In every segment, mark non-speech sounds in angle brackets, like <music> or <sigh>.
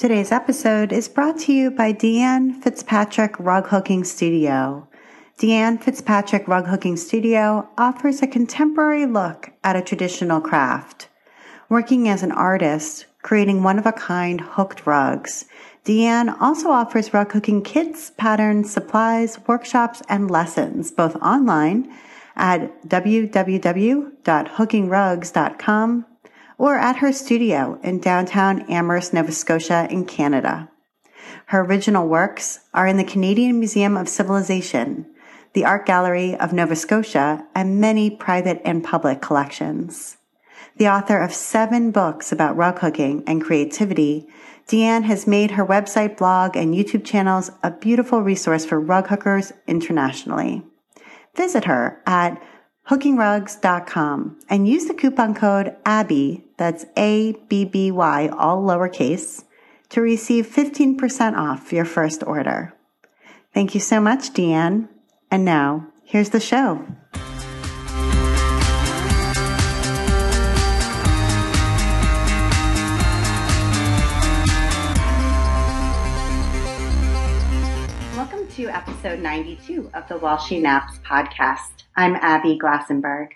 Today's episode is brought to you by Deanne Fitzpatrick Rug Hooking Studio. Deanne Fitzpatrick Rug Hooking Studio offers a contemporary look at a traditional craft. Working as an artist, creating one of a kind hooked rugs, Deanne also offers rug hooking kits, patterns, supplies, workshops, and lessons, both online at www.hookingrugs.com or at her studio in downtown Amherst, Nova Scotia in Canada. Her original works are in the Canadian Museum of Civilization, the Art Gallery of Nova Scotia, and many private and public collections. The author of seven books about rug hooking and creativity, Deanne has made her website, blog, and YouTube channels a beautiful resource for rug hookers internationally. Visit her at hookingrugs.com and use the coupon code ABBY, that's A B B Y, all lowercase, to receive 15% off your first order. Thank you so much, Deanne. And now, here's the show. Episode 92 of the While She Naps podcast. I'm Abby Glassenberg.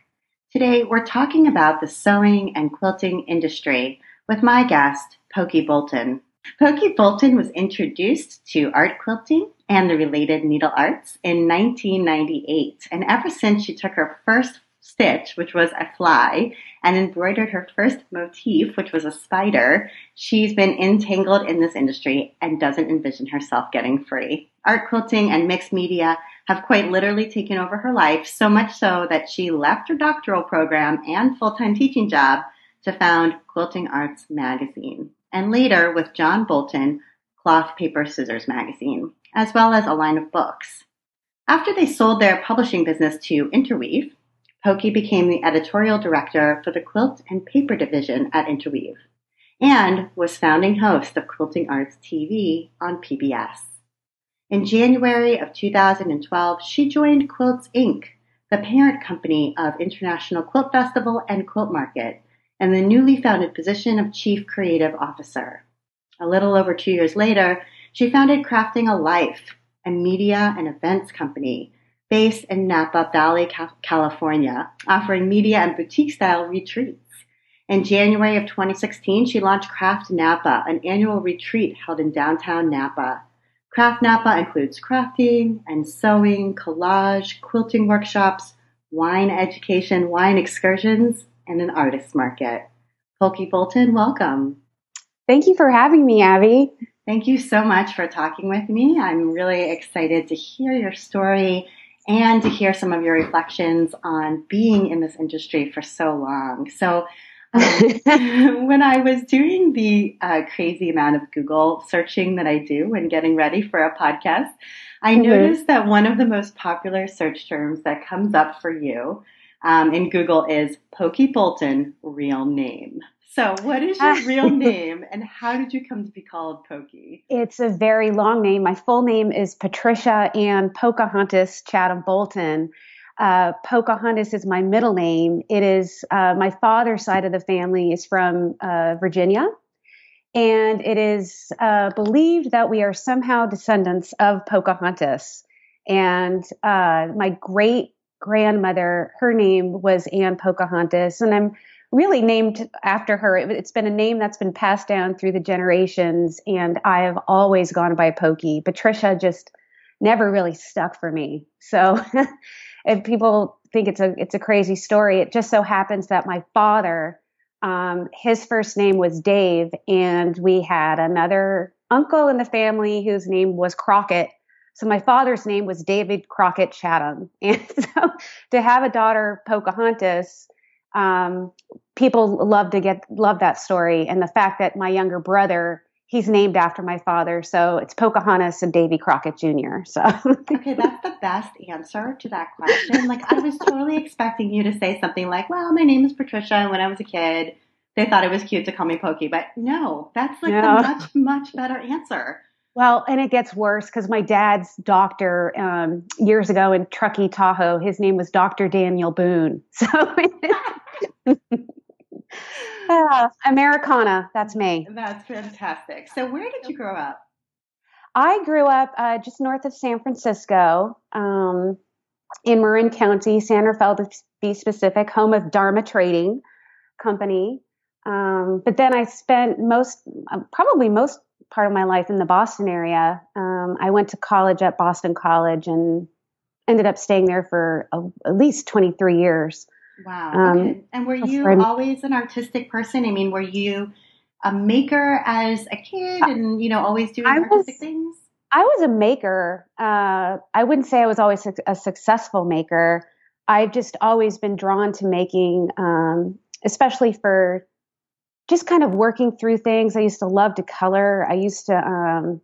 Today, we're talking about the sewing and quilting industry with my guest, Pokey Bolton. Pokey Bolton was introduced to art quilting and the related needle arts in 1998. And ever since she took her first stitch, which was a fly, and embroidered her first motif, which was a spider, she's been entangled in this industry and doesn't envision herself getting free. Art quilting and mixed media have quite literally taken over her life, so much so that she left her doctoral program and full-time teaching job to found Quilting Arts magazine, and later with John Bolton, Cloth Paper Scissors magazine, as well as a line of books. After they sold their publishing business to Interweave, Pokey became the editorial director for the quilt and paper division at Interweave and was founding host of Quilting Arts TV on PBS. In January of 2012, she joined Quilts Inc., the parent company of International Quilt Festival and Quilt Market, and the newly founded position of Chief Creative Officer. A little over two years later, she founded Crafting a Life, a media and events company based in Napa Valley, California, offering media and boutique style retreats. In January of 2016, she launched Craft Napa, an annual retreat held in downtown Napa. Craft Napa includes crafting and sewing, collage, quilting workshops, wine education, wine excursions, and an artist market. Pokey Bolton, welcome. Thank you for having me, Abby. Thank you so much for talking with me. I'm really excited to hear your story and to hear some of your reflections on being in this industry for so long. So, um, <laughs> when I was doing the uh, crazy amount of Google searching that I do when getting ready for a podcast, I mm-hmm. noticed that one of the most popular search terms that comes up for you um, in Google is Pokey Bolton, real name. So, what is your <laughs> real name and how did you come to be called Pokey? It's a very long name. My full name is Patricia Ann Pocahontas Chatham Bolton. Uh, Pocahontas is my middle name. It is uh, my father's side of the family is from uh, Virginia, and it is uh, believed that we are somehow descendants of Pocahontas. And uh, my great grandmother, her name was Anne Pocahontas, and I'm really named after her. It, has been a name that's been passed down through the generations, and I have always gone by Pokey. Patricia just never really stuck for me. So, <laughs> if people think it's a it's a crazy story, it just so happens that my father, um, his first name was Dave, and we had another uncle in the family whose name was Crockett. So my father's name was David Crockett Chatham, <laughs> and so to have a daughter Pocahontas um, people love to get love that story and the fact that my younger brother he's named after my father. So it's pocahontas and davy crockett jr so. Okay that's the best answer to that question. Like i was totally expecting you to say something like well my name is patricia and when i was a kid they thought it was cute to call me pokey. But no that's like no. the much much better answer well, and it gets worse because my dad's doctor um, years ago in Truckee, Tahoe, his name was Dr. Daniel Boone. <laughs> So <laughs> uh, Americana, that's me. That's fantastic. So, where did you grow up? I grew up uh, just north of San Francisco um, in Marin County, San Rafael to be specific, home of Dharma Trading Company. Um, but then I spent most, um, probably most part of my life in the Boston area. Um, I went to college at Boston College and ended up staying there for a, at least 23 years. Wow. Um, okay. And were you always an artistic person? I mean, were you a maker as a kid and, you know, always doing I artistic was, things? I was a maker. Uh, I wouldn't say I was always a successful maker. I've just always been drawn to making, um, especially for just kind of working through things. I used to love to color. I used to, um,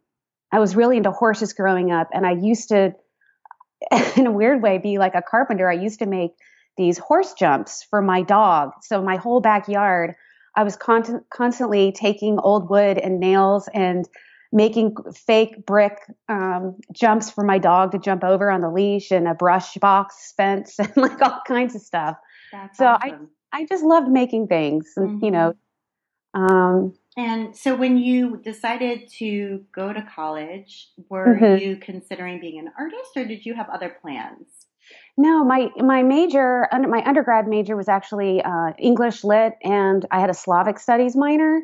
I was really into horses growing up, and I used to, <laughs> in a weird way, be like a carpenter. I used to make these horse jumps for my dog. So my whole backyard, I was con- constantly taking old wood and nails and making fake brick um, jumps for my dog to jump over on the leash and a brush box fence <laughs> and like all kinds of stuff. That's so awesome. I I just loved making things and mm-hmm. you know um, and so, when you decided to go to college, were mm-hmm. you considering being an artist, or did you have other plans? No, my my major, my undergrad major was actually uh, English Lit, and I had a Slavic Studies minor.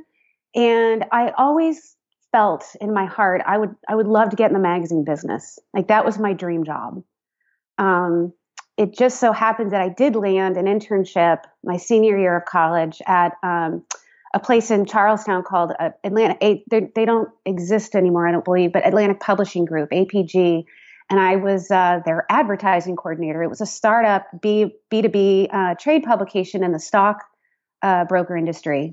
And I always felt in my heart I would I would love to get in the magazine business. Like that was my dream job. Um, it just so happened that I did land an internship my senior year of college at um, a place in Charlestown called uh, Atlanta. They, they don't exist anymore, I don't believe, but Atlantic Publishing Group, APG. And I was uh, their advertising coordinator. It was a startup B B2B uh, trade publication in the stock uh, broker industry,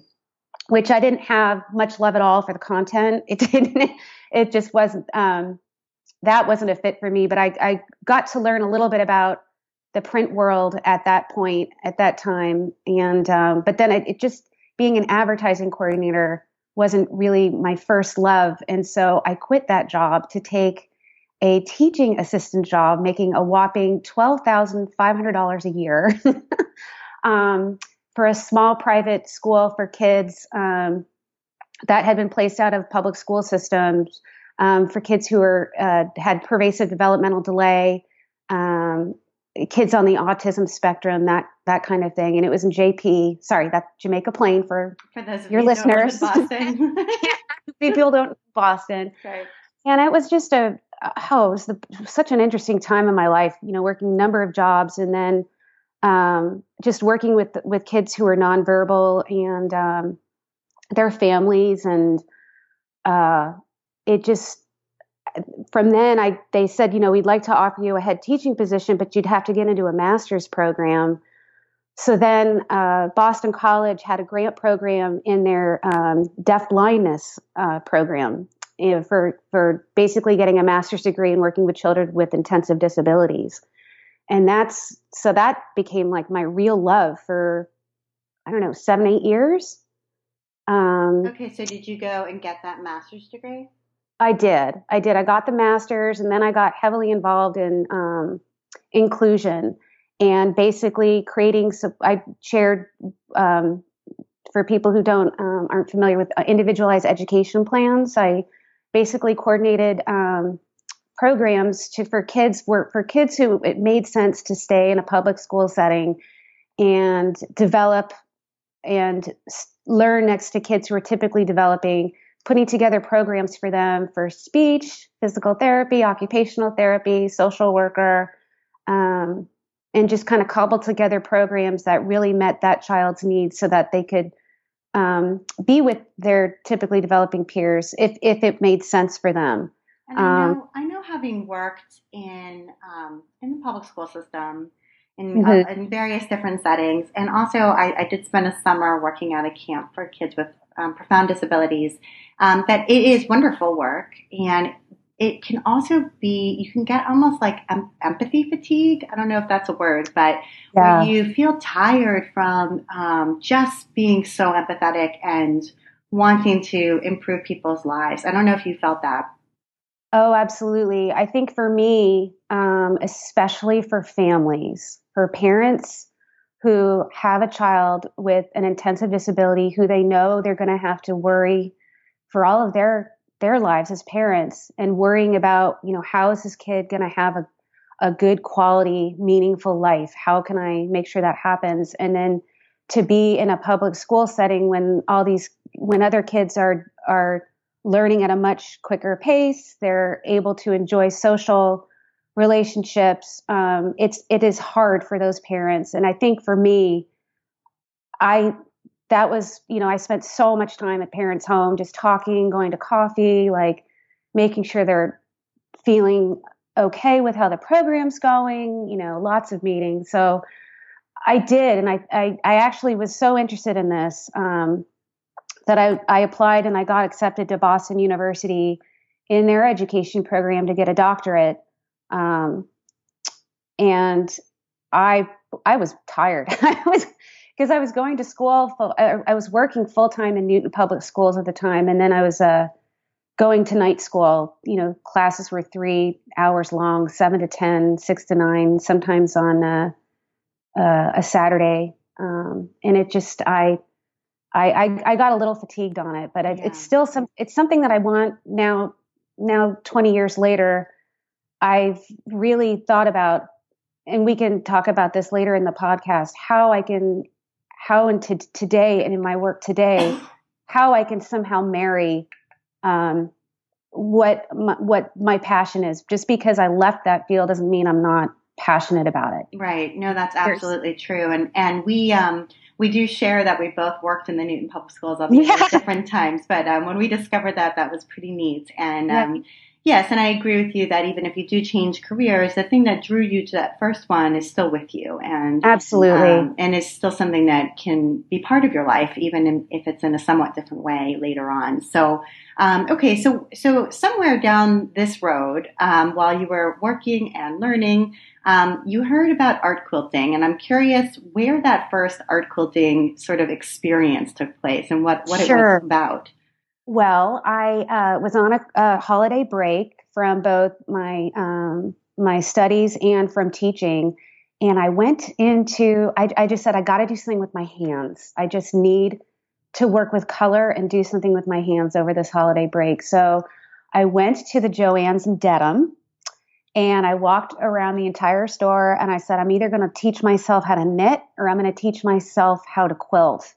which I didn't have much love at all for the content. It <laughs> didn't. It just wasn't. Um, that wasn't a fit for me. But I, I got to learn a little bit about the print world at that point, at that time, and um, but then it, it just being an advertising coordinator wasn't really my first love. And so I quit that job to take a teaching assistant job, making a whopping $12,500 a year <laughs> um, for a small private school for kids um, that had been placed out of public school systems um, for kids who were uh, had pervasive developmental delay, um, kids on the autism spectrum, that that kind of thing. And it was in JP, sorry, that Jamaica Plain for, for those your listeners. <laughs> Boston. <laughs> yeah, people don't Boston. <laughs> Right. And it was just a oh, it was the, such an interesting time in my life. You know, working a number of jobs and then um, just working with with kids who are nonverbal and um, their families, and uh, it just from then I they said, you know, we'd like to offer you a head teaching position, but you'd have to get into a master's program. So then uh, Boston College had a grant program in their um, deaf blindness uh, program you know, for for basically getting a master's degree and working with children with intensive disabilities. And that's so that became like my real love for I don't know seven eight years. Um, okay, so did you go and get that master's degree? I did. I did. I got the master's and then I got heavily involved in um, inclusion and basically creating. So I chaired um, for people who don't um, aren't familiar with uh, individualized education plans. I basically coordinated um, programs to for kids were for kids who it made sense to stay in a public school setting and develop and learn next to kids who are typically developing putting together programs for them for speech, physical therapy, occupational therapy, social worker, um, and just kind of cobbled together programs that really met that child's needs so that they could um, be with their typically developing peers if, if it made sense for them. And I know, um, I know having worked in um, in the public school system in, uh, mm-hmm. uh, in various different settings, and also I, I, did spend a summer working at a camp for kids with um, profound disabilities um, that it is wonderful work. And it can also be you can get almost like um, empathy fatigue. I don't know if that's a word but yeah. where you feel tired from um, just being so empathetic and wanting to improve people's lives. I don't know if you felt that. Oh absolutely. I think for me um, especially for families for parents who have a child with an intensive disability who they know they're going to have to worry for all of their their lives as parents and worrying about you know how is this kid going to have a, a good quality meaningful life? How can i make sure that happens? And then to be in a public school setting when all these when other kids are are learning at a much quicker pace they're able to enjoy social relationships. Um, it's it is hard for those parents, and I think for me, I that was you know I spent so much time at parents' home, just talking, going to coffee, like making sure they're feeling okay with how the program's going. You know, lots of meetings. So I did, and I I, I actually was so interested in this. Um, that I, I applied and I got accepted to Boston University in their education program to get a doctorate. Um, and I I was tired. <laughs> I was because I was going to school. Full, I, I was working full time in Newton Public Schools at the time, and then I was uh, going to night school. You know, classes were three hours long, seven to ten, six to nine, sometimes on uh, uh, a Saturday. Um, and it just I, I, I I got a little fatigued on it, but yeah. it's still some. It's something that I want now. Now, twenty years later, I've really thought about, and we can talk about this later in the podcast, how I can, how in t- today and in my work today, <clears throat> how I can somehow marry um, what my, what my passion is. Just because I left that field doesn't mean I'm not passionate about it. Right. No, that's absolutely There's, true. And and we um we do share that we both worked in the Newton Public Schools <laughs> at yeah. different times, but um, when we discovered that, that was pretty neat. And yeah. Yes, and I agree with you that even if you do change careers, the thing that drew you to that first one is still with you, and absolutely, um, and is still something that can be part of your life, even in, if it's in a somewhat different way later on. So, um, okay, so so somewhere down this road, um, while you were working and learning, um, you heard about art quilting, and I'm curious where that first art quilting sort of experience took place and what what sure. it was about. Well, I uh, was on a, a, holiday break from both my um, my studies and from teaching, and I went into. I, I just said I got to do something with my hands. I just need to work with color and do something with my hands over this holiday break. So I went to the Joann's in Dedham, and I walked around the entire store, and I said I'm either going to teach myself how to knit or I'm going to teach myself how to quilt.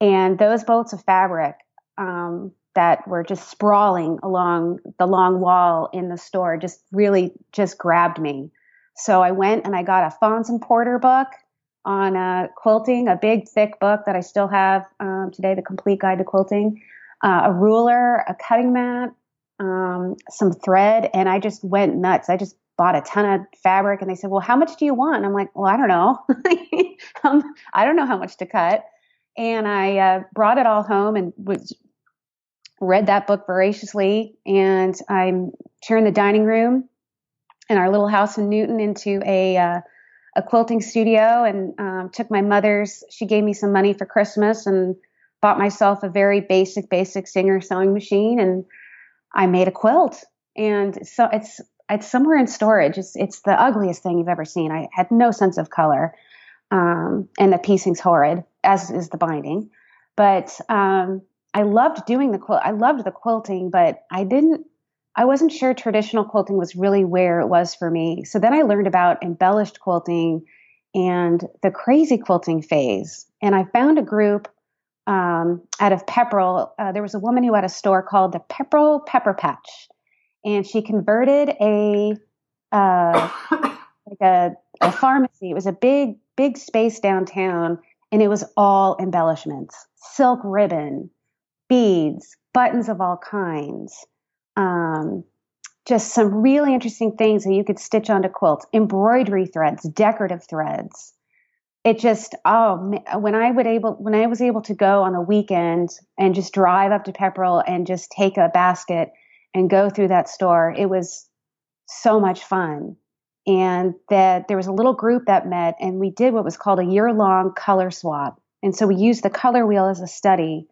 And those bolts of fabric um, that were just sprawling along the long wall in the store just really just grabbed me. So I went and I got a Fons and Porter book on uh, quilting, a big thick book that I still have um, today, the complete guide to quilting, uh, a ruler, a cutting mat, um, some thread, and I just went nuts. I just bought a ton of fabric, and they said, "Well, how much do you want?" I'm like, "Well, I don't know. <laughs> um, I don't know how much to cut." And I uh, brought it all home and was read that book voraciously, and I turned the dining room in our little house in Newton into a uh, a quilting studio, and um, took my mother's. She gave me some money for Christmas, and bought myself a very basic, basic Singer sewing machine, and I made a quilt. And so it's it's somewhere in storage. It's it's the ugliest thing you've ever seen. I had no sense of color, um, and the piecing's horrid, as is the binding. But um, I loved doing the quilt. I loved the quilting, but I didn't. I wasn't sure traditional quilting was really where it was for me. So then I learned about embellished quilting and the crazy quilting phase. And I found a group um, out of Pepperell. Uh, there was a woman who had a store called the Pepperell Pepper Patch, and she converted a uh, <coughs> like a, a pharmacy. It was a big, big space downtown, and it was all embellishments, silk ribbon, beads, buttons of all kinds, um, just some really interesting things that you could stitch onto quilts, embroidery threads, decorative threads. It just oh when I would able when I was able to go on a weekend and just drive up to Pepperell and just take a basket and go through that store, it was so much fun. And that there was a little group that met and we did what was called a year long color swap. And so we used the color wheel as a study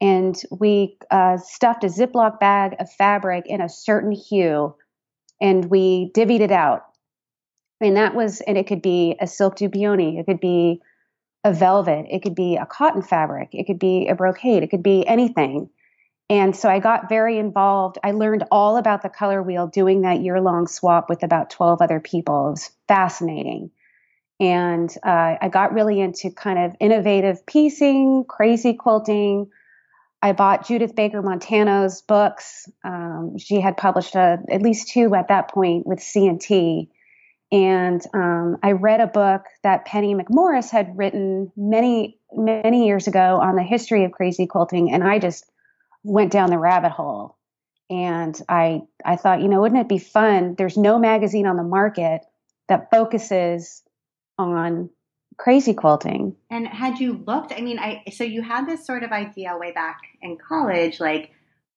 and we uh, stuffed a Ziploc bag of fabric in a certain hue and we divvied it out. And that was, and it could be a silk dupioni, it could be a velvet, it could be a cotton fabric, it could be a brocade, it could be anything. And so I got very involved. I learned all about the color wheel doing that year long swap with about 12 other people. It was fascinating. And uh, I got really into kind of innovative piecing, crazy quilting. I bought Judith Baker Montano's books. Um, she had published a, at least two at that point with C&T. And um, I read a book that Penny McMorris had written many, many years ago on the history of crazy quilting. And I just went down the rabbit hole. And I, I thought, you know, wouldn't it be fun? There's no magazine on the market that focuses on crazy quilting. And had you looked, I mean, I so you had this sort of idea way back in college, like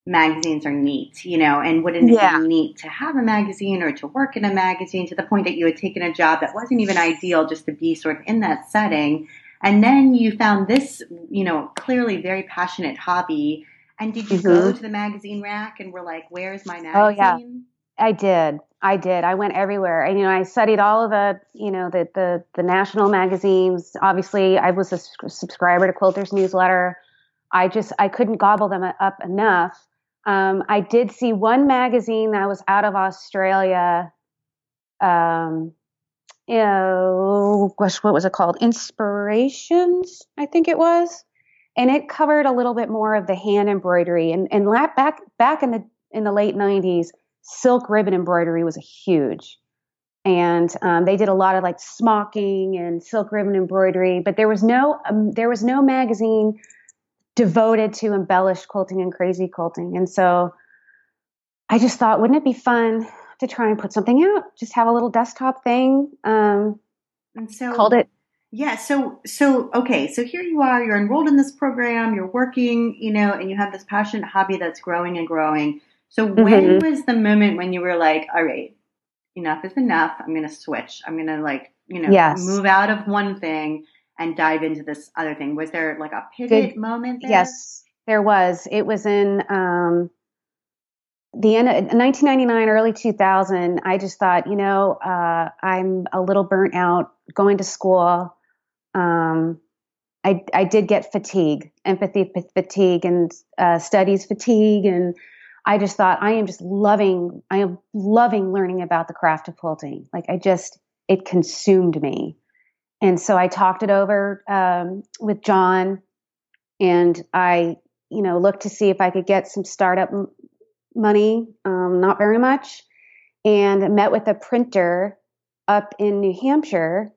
magazines are neat, you know, and wouldn't yeah. it be neat to have a magazine or to work in a magazine to the point that you had taken a job that wasn't even ideal just to be sort of in that setting. And then you found this, you know, clearly very passionate hobby. And did you mm-hmm. go to the magazine rack and were like, where's my magazine? Oh, yeah. I did. I did. I went everywhere. And, you know, I studied all of the, you know, the, the, the national magazines. Obviously, I was a subscriber to Quilter's newsletter. I just, I couldn't gobble them up enough. Um, I did see one magazine that was out of Australia. Um, you know, gosh, what was it called? Inspirations, I think it was. And it covered a little bit more of the hand embroidery. And, and back, back in the, in the late 90s, silk ribbon embroidery was a huge and um, they did a lot of like smocking and silk ribbon embroidery but there was no um, there was no magazine devoted to embellished quilting and crazy quilting and so i just thought wouldn't it be fun to try and put something out? Just have a little desktop thing um, and so called it. Yeah so so okay so here you are you're enrolled in this program you're working you know and you have this passionate hobby that's growing and growing so when mm-hmm. was the moment when you were like, all right, enough is enough. I'm going to switch. I'm going to like, you know, yes. move out of one thing and dive into this other thing. Was there like a pivot Good. moment there? Yes, there was. It was in um, the end of 1999, early 2000. I just thought, you know, uh, I'm a little burnt out going to school. Um, I, I did get fatigue, empathy fatigue, and uh, studies fatigue, and I just thought I am just loving, I am loving learning about the craft of quilting. Like I just, it consumed me. And so I talked it over um, with John and I, you know, looked to see if I could get some startup m- money, um, not very much, and met with a printer up in New Hampshire.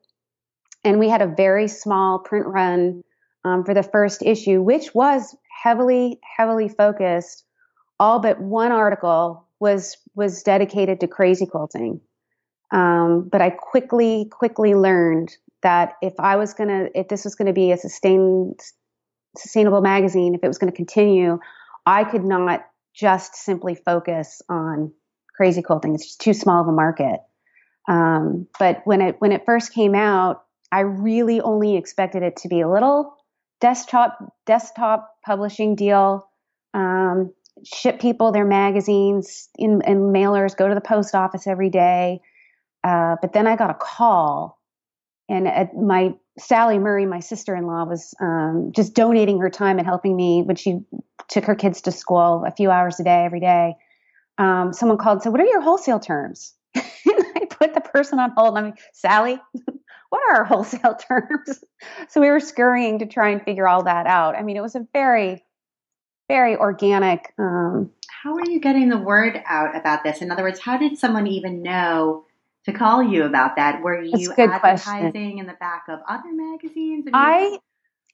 And we had a very small print run um, for the first issue, which was heavily, heavily focused all but one article was was dedicated to crazy quilting. Um, but I quickly quickly learned that if I was gonna if this was gonna be a sustained sustainable magazine, if it was to continue, I could not just simply focus on crazy quilting. It's just too small of a market. Um, but when it when it first came out, I really only expected it to be a little desktop desktop publishing deal. Um, ship people their magazines in, in mailers, go to the post office every day. Uh, but then I got a call, and my Sally Murray, my sister-in-law, was um, just donating her time and helping me when she took her kids to school a few hours a day every day. Um, someone called and said, "What are your wholesale terms?" <laughs> and I put the person on hold. I mean, Sally, <laughs> what are our wholesale <laughs> terms? so we were scurrying to try and figure all that out. I mean, it was a very very organic. Um, how are you getting the word out about this? In other words, how did someone even know to call you about that? Were you advertising question. in the back of other magazines? I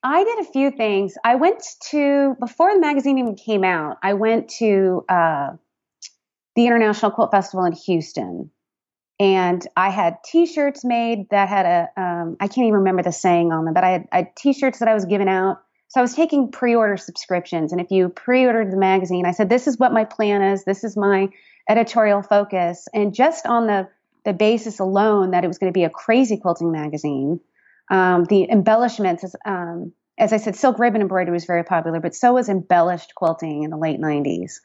I did a few things. I went to before the magazine even came out. I went to uh, the International Quilt Festival in Houston, and I had T-shirts made that had a um, I can't even remember the saying on them, but I had, I had T-shirts that I was giving out so I was taking pre-order subscriptions, and if you pre-ordered the magazine, I said, "This is what my plan is. This is my editorial focus." And just on the the basis alone that it was going to be a crazy quilting magazine, um, the embellishments, um, as I said, silk ribbon embroidery was very popular, but so was embellished quilting in the late '90s.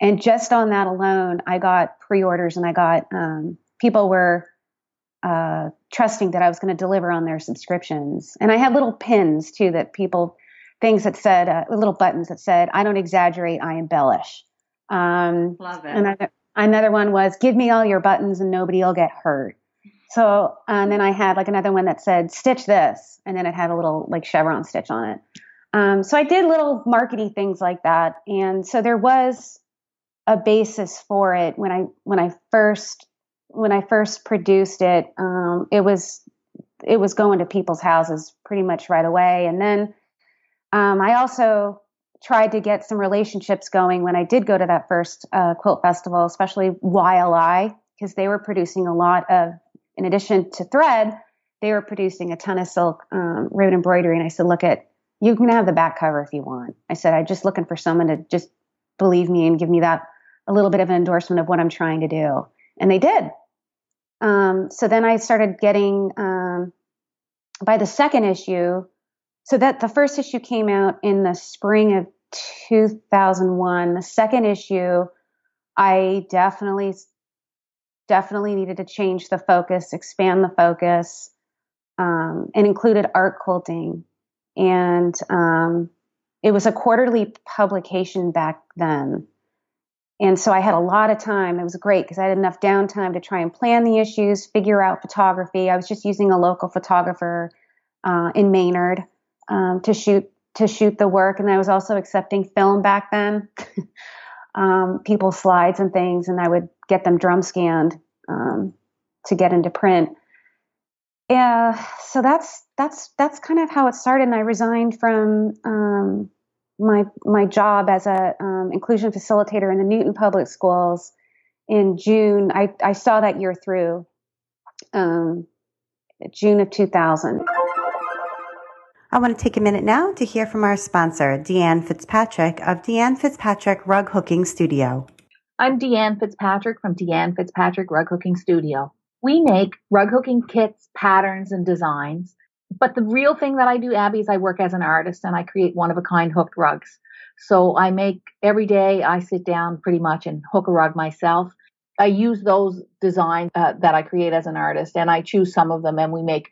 And just on that alone, I got pre-orders, and I got um, people were uh, trusting that I was going to deliver on their subscriptions. And I had little pins too that people, things that said, uh, little buttons that said, I don't exaggerate, I embellish. Um, Love it. Another, another one was, give me all your buttons and nobody will get hurt. So, and then I had like another one that said, stitch this. And then it had a little like chevron stitch on it. Um, so I did little marketing things like that. And so there was a basis for it when I, when I first when I first produced it, um, it was it was going to people's houses pretty much right away. And then um, I also tried to get some relationships going when I did go to that first uh, quilt festival, especially YLI, because they were producing a lot of, in addition to thread, they were producing a ton of silk um, ribbon embroidery. And I said, look at, you can have the back cover if you want. I said, I'm just looking for someone to just believe me and give me that a little bit of an endorsement of what I'm trying to do. And they did. Um, so then I started getting, um, by the second issue, so that the first issue came out in the spring of 2001. The second issue, I definitely, definitely needed to change the focus, expand the focus, um, and included art quilting. And um, it was a quarterly publication back then. And so I had a lot of time. It was great because I had enough downtime to try and plan the issues, figure out photography. I was just using a local photographer uh, in Maynard um, to shoot to shoot the work, and I was also accepting film back then, <laughs> um, people's slides and things, and I would get them drum scanned um, to get into print. Yeah, so that's that's that's kind of how it started. And I resigned from um, my my job as a um, inclusion facilitator in the Newton Public Schools in June. I, I saw that year through, um, June of 2000. I want to take a minute now to hear from our sponsor, Deanne Fitzpatrick of Deanne Fitzpatrick Rug Hooking Studio. I'm Deanne Fitzpatrick from Deanne Fitzpatrick Rug Hooking Studio. We make rug hooking kits, patterns, and designs but the real thing that I do, Abby, is I work as an artist and I create one of a kind hooked rugs. So I make every day, I sit down pretty much and hook a rug myself. I use those designs uh, that I create as an artist and I choose some of them and we make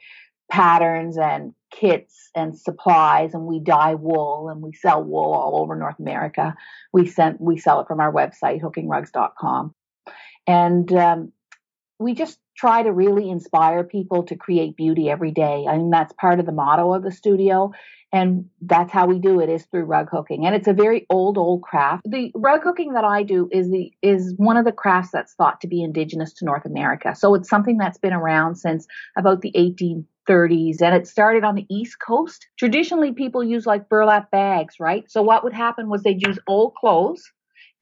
patterns and kits and supplies and we dye wool and we sell wool all over North America. We sent, we sell it from our website, hookingrugs.com. And, um, we just try to really inspire people to create beauty every day. I mean, that's part of the motto of the studio. And that's how we do it is through rug hooking. And it's a very old, old craft. The rug hooking that I do is the, is one of the crafts that's thought to be indigenous to North America. So it's something that's been around since about the 1830s and it started on the East Coast. Traditionally, people use like burlap bags, right? So what would happen was they'd use old clothes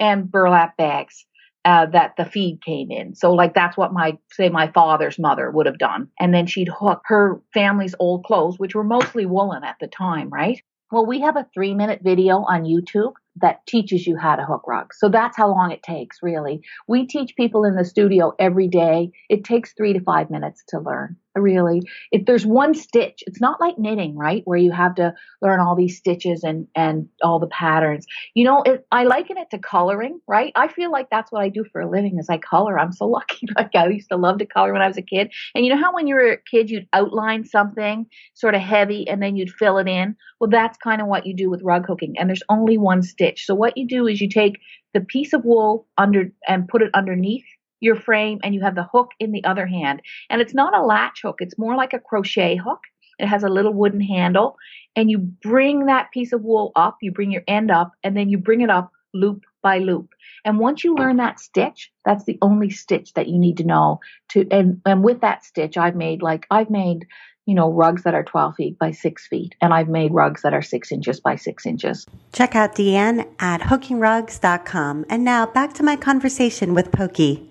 and burlap bags uh, that the feed came in. So like that's what my say my father's mother would have done. And then she'd hook her family's old clothes, which were mostly woolen at the time, right? Well, we have a three minute video on YouTube that teaches you how to hook rugs. So that's how long it takes, really. We teach people in the studio every day. It takes three to five minutes to learn really. If there's one stitch it's not like knitting right where you have to learn all these stitches and and all the patterns. You know it, i liken it to coloring right? I feel like that's what i do for a living is i color. I'm so <laughs> lucky. Like i used to love to color when i was a kid. And you know how when you were a kid you'd outline something sort of heavy and then you'd fill it in? Well that's kind of what you do with rug hooking. And there's only one stitch so what you do is you take the piece of wool under and put it underneath your frame and you have the hook in the other hand. And it's not a latch hook, it's more like a crochet hook. It has a little wooden handle and you bring that piece of wool up, you bring your end up, and then you bring it up loop by loop. And once you learn that stitch, that's the only stitch that you need to know to and and with that stitch I've made like I've made you know, rugs that are 12 feet by 6 feet, and I've made rugs that are 6 inches by 6 inches. Check out Deanne at hookingrugs.com. And now back to my conversation with Pokey.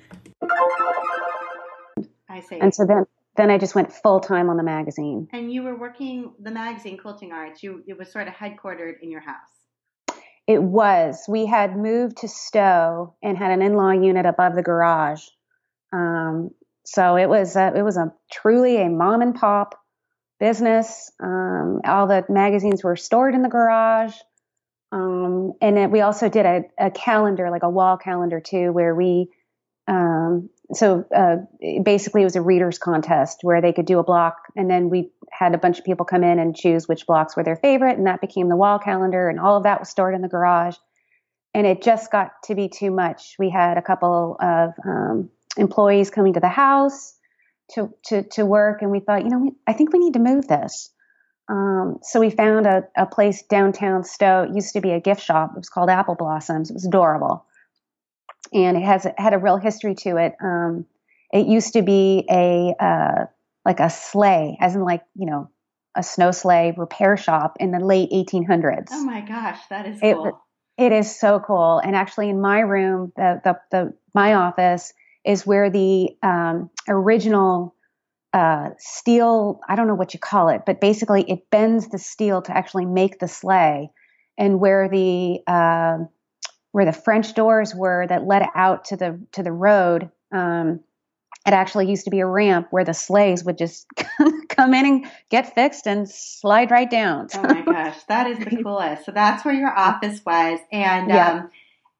I see. And so then then I just went full time on the magazine. And you were working the magazine Quilting Arts. You it was sort of headquartered in your house. It was. We had moved to Stow and had an in-law unit above the garage. Um, so it was a, it was a truly a mom and pop business. Um, all the magazines were stored in the garage. Um, and it, we also did a, a calendar, like a wall calendar too, where we um, so uh, basically, it was a readers contest where they could do a block, and then we had a bunch of people come in and choose which blocks were their favorite, and that became the wall calendar, and all of that was stored in the garage. And it just got to be too much. We had a couple of um, employees coming to the house to, to, to work, and we thought, you know, I think we need to move this. Um, so we found a, a place downtown Stow. It used to be a gift shop. It was called Apple Blossoms. It was adorable and it has had a real history to it. Um, it used to be a uh, like a sleigh, as in like you know a snow sleigh repair shop in the late 1800s. Oh my gosh, that is cool. It, it is so cool. And actually, in my room, the the, the my office is where the um, original uh, steel I don't know what you call it, but basically it bends the steel to actually make the sleigh, and where the uh, where the French doors were that led out to the to the road. Um, it actually used to be a ramp where the sleighs would just <laughs> come in and get fixed and slide right down. oh my <laughs> gosh, that is the coolest. So that's where your office was, and yeah. um,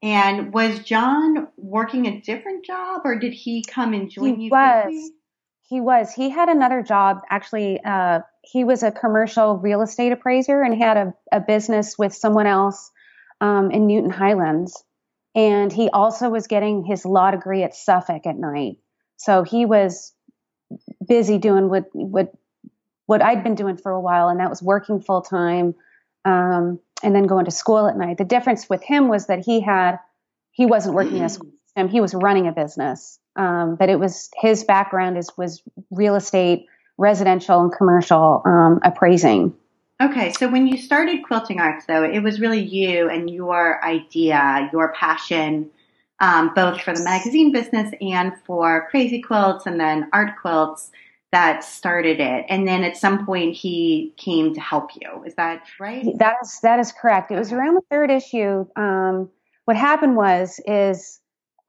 and was John working a different job, or did he come and join he you? Was. Quickly? He was. He had another job. Actually, uh, he was a commercial real estate appraiser and had a, a business with someone else um, in Newton Highlands. And he also was getting his law degree at Suffolk at night. So he was busy doing what, what, what I'd been doing for a while, and that was working full time um, and then going to school at night. The difference with him was that he had, he wasn't working in a school <clears throat> him, he was running a business. Um, but it was his background is was real estate, residential and commercial um, appraising. Okay, so when you started Quilting Arts, though, it was really you and your idea, your passion, um, both for the magazine business and for Crazy Quilts and then Art Quilts that started it. And then at some point he came to help you. Is that right? That is that is correct. It was around the third issue. Um, what happened was is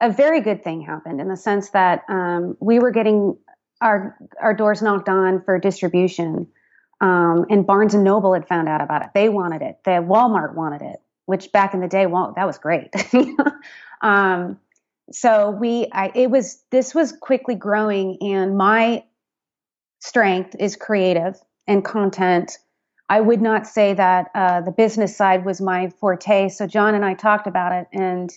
a very good thing happened in the sense that um, we were getting our our doors knocked on for distribution um, and Barnes and Noble had found out about it. They wanted it. The Walmart wanted it, which back in the day, well, that was great. <laughs> um, so we, I, it was, this was quickly growing and my strength is creative and content. I would not say that uh, the business side was my forte. So John and I talked about it, and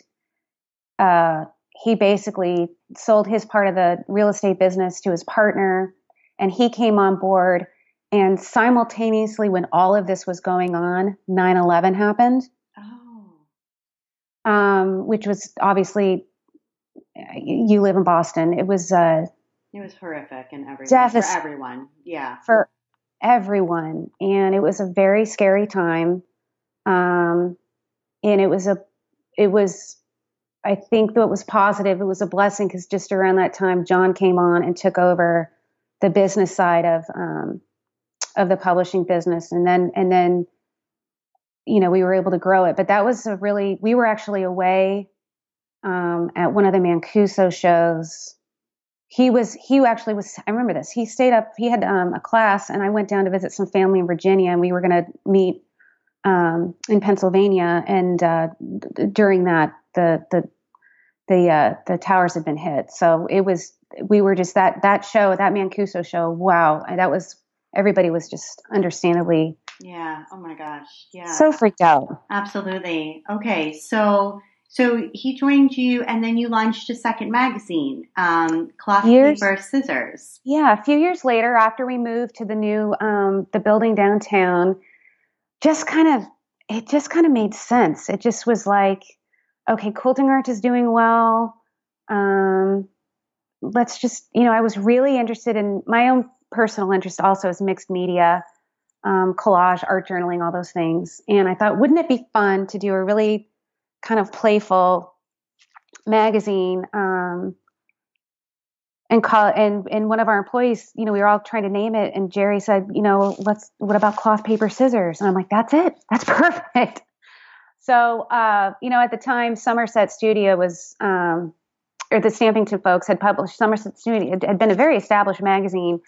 uh, he basically sold his part of the real estate business to his partner, and he came on board and simultaneously, when all of this was going on, 9 11 happened. Oh. Um, which was obviously, you live in Boston. It was. Uh, it was horrific and everything. for everyone. Yeah. For everyone. And it was a very scary time. Um, and it was a, it was, I think that was positive. It was a blessing because just around that time, John came on and took over the business side of um, of the publishing business and then and then you know we were able to grow it but that was a really we were actually away um, at one of the mancuso shows he was he actually was i remember this. He stayed up he had um, a class and i went down to visit some family in virginia and we were going to meet um, in pennsylvania and uh, d- during that the the the uh, the towers had been hit. So it was we were just that that show that mancuso show wow that was everybody was just understandably yeah. Oh my gosh. Yeah. so freaked out. Absolutely. Okay. So so he joined you and then you launched a second magazine um, cloth years, paper scissors. Yeah a few years later after we moved to the new um, the building downtown just kind of it just kind of made sense. It just was like okay quilting art is doing well. Um, let's just you know i was really interested in my own personal interest also is mixed media, um, collage, art journaling, all those things. And I thought, wouldn't it be fun to do a really kind of playful magazine? Um, and call and and one of our employees, you know, we were all trying to name it, and Jerry said, you know, let's what about cloth paper scissors? And I'm like, that's it, that's <laughs> perfect. So, uh, you know, at the time, Somerset Studio was, um, or the Stampington folks had published Somerset Studio. It had been a very established magazine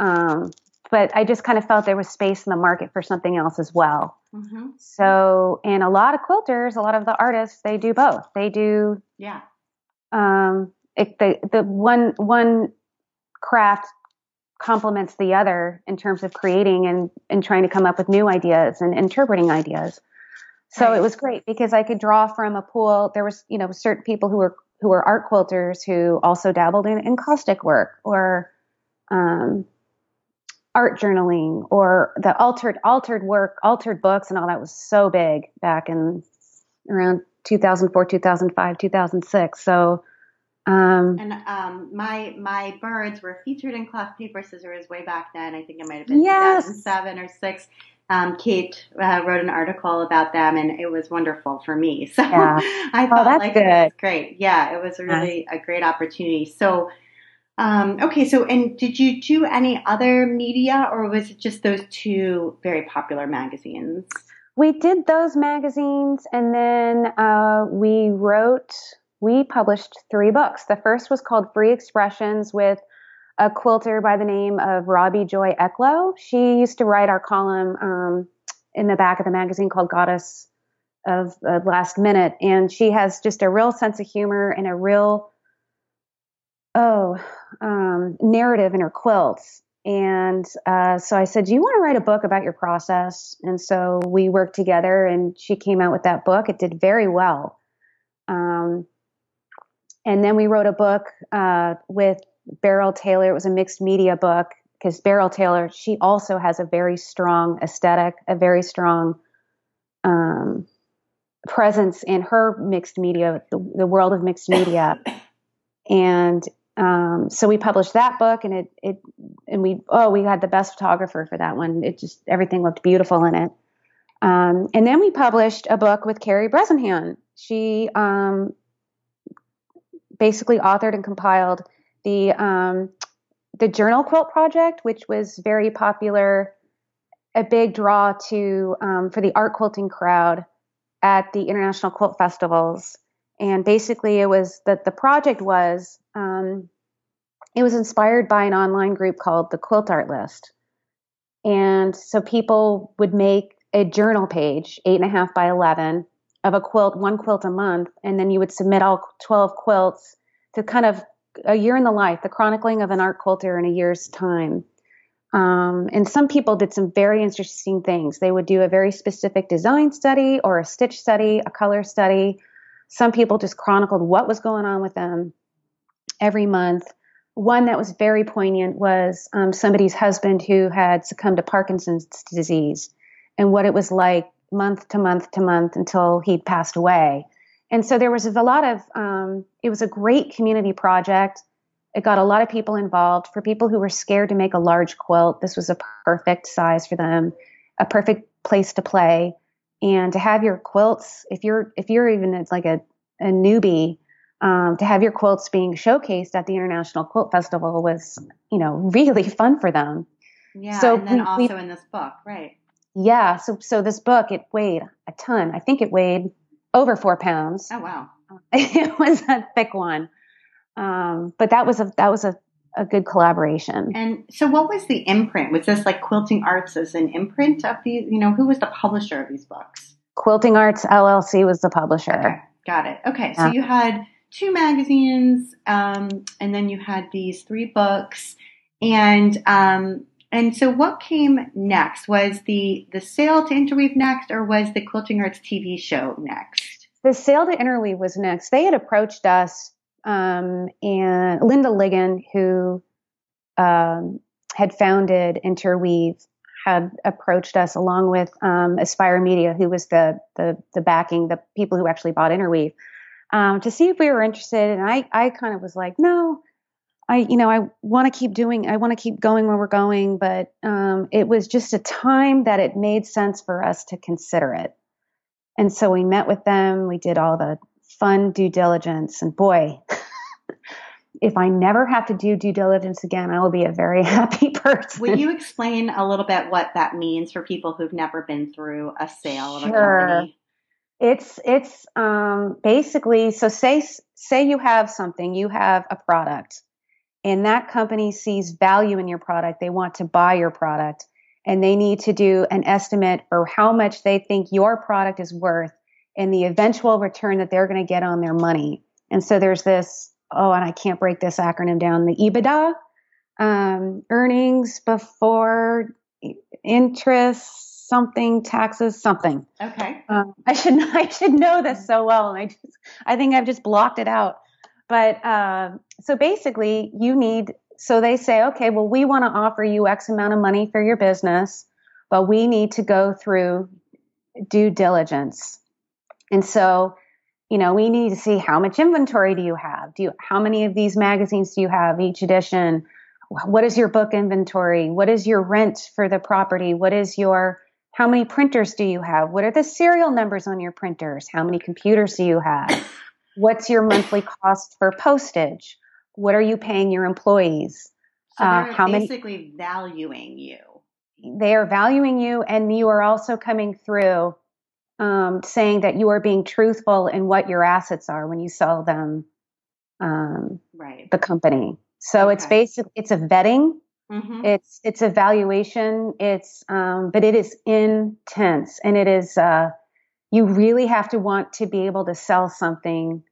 um, but I just kind of felt there was space in the market for something else as well. Mm-hmm. So, and a lot of quilters, a lot of the artists, they do both. They do, yeah, um, it, the the one one craft complements the other in terms of creating and and trying to come up with new ideas and interpreting ideas. So right. it was great because I could draw from a pool. There was you know certain people who were who were art quilters who also dabbled in encaustic work or um, art journaling or the altered altered work, altered books, and all that was so big back in around 2004, 2005, 2006. So. Um, and um, my my birds were featured in Cloth Paper Scissors way back then. I think it might have been yes. 2007 or six. Um, Kate uh, wrote an article about them, and it was wonderful for me. <laughs> So yeah. I oh, felt oh, like good. it was great. Yeah, it was really a great opportunity. So um, okay, so and did you do any other media, or was it just those two very popular magazines? We did those magazines, and then uh, we wrote, we published three books. The first was called Free Expressions with a quilter by the name of Robbie Joy Eklow. She used to write our column um, in the back of the magazine called Goddess of uh, Last Minute, and she has just a real sense of humor and a real oh, um, narrative in her quilts. And uh, so I said, Do you want to write a book about your process? And so we worked together and she came out with that book. It did very well. Um, and then we wrote a book uh, with Beryl Taylor. It was a mixed media book because Beryl Taylor, she also has a very strong aesthetic, a very strong um, presence in her mixed media, the, the world of mixed media. <coughs> And um, so we published that book and it, it, and we, oh, we had the best photographer for that one. It just, everything looked beautiful in it. Um, and then we published a book with Karey Bresenhan. She, um, basically authored and compiled the, um, the journal quilt project, which was very popular, a big draw to, um, for the art quilting crowd at the international quilt festivals and basically it was that the project was um, it was inspired by an online group called the quilt art list. And so people would make a journal page eight and a half by 11 of a quilt one quilt a month and then you would submit all 12 quilts to kind of a year in the life the chronicling of an art quilter in a year's time. Um, and some people did some very interesting things. They would do a very specific design study or a stitch study a color study. Some people just chronicled what was going on with them every month. One that was very poignant was um, somebody's husband who had succumbed to Parkinson's disease and what it was like month to month to month until he'd passed away. And so there was a lot of, um, it was a great community project. It got a lot of people involved. For people who were scared to make a large quilt, this was a perfect size for them, a perfect place to play and to have your quilts if you're if you're even like a, a newbie um, to have your quilts being showcased at the international quilt festival was you know <laughs> really fun for them yeah so and then we, also we, in this book right yeah so so this book it weighed a ton i think it weighed over four pounds oh wow <laughs> it was a thick one um, but that was a that was a a good collaboration. And so, what was the imprint? Was this like Quilting Arts as an imprint of these? You know, who was the publisher of these books? Quilting Arts LLC was the publisher. Okay, got it. Okay, so you had two magazines, um, and then you had these three books, and um, and so what came next? Was the the sale to Interweave next, or was the Quilting Arts TV show next? The sale to Interweave was next. They had approached us um, and Linda Ligon, who um, had founded Interweave, had approached us along with um, Aspire Media, who was the, the, the backing, the people who actually bought Interweave, um, to see if we were interested. And I I kind of was like, no, I you know I want to keep doing, I want to keep going where we're going, but um, it was just a time that it made sense for us to consider it. And so we met with them. We did all the fun due diligence. And boy, <laughs> if I never have to do due diligence again, I will be a very <laughs> happy person. Will you explain a little bit what that means for people who've never been through a sale of sure. a company? It's it's um, basically so say say you have something, you have a product, and that company sees value in your product. They want to buy your product, and they need to do an estimate for how much they think your product is worth and the eventual return that they're going to get on their money. And so there's this oh, and I can't break this acronym down, the EBITDA, um, earnings before interest, something, taxes, something. Okay. Um, <laughs> I should I should know this so well, and I just I think I've just blocked it out. But uh, so basically, you need. So they say, okay, well, we want to offer you X amount of money for your business, but we need to go through due diligence. And so, you know, we need to see how much inventory do you have? Do you how many of these magazines do you have each edition? What is your book inventory? What is your rent for the property? What is your how many printers do you have? What are the serial numbers on your printers? How many computers do you have? What's your monthly cost for postage? What are you paying your employees? So they're uh, how basically many, valuing you. They are valuing you, and you are also coming through um, saying that you are being truthful in what your assets are when you sell them um, right. the company. So okay. it's basically It's a vetting. Mm-hmm. It's it's evaluation. It's um, but it is intense, and it is. Uh, you really have to want to be able to sell something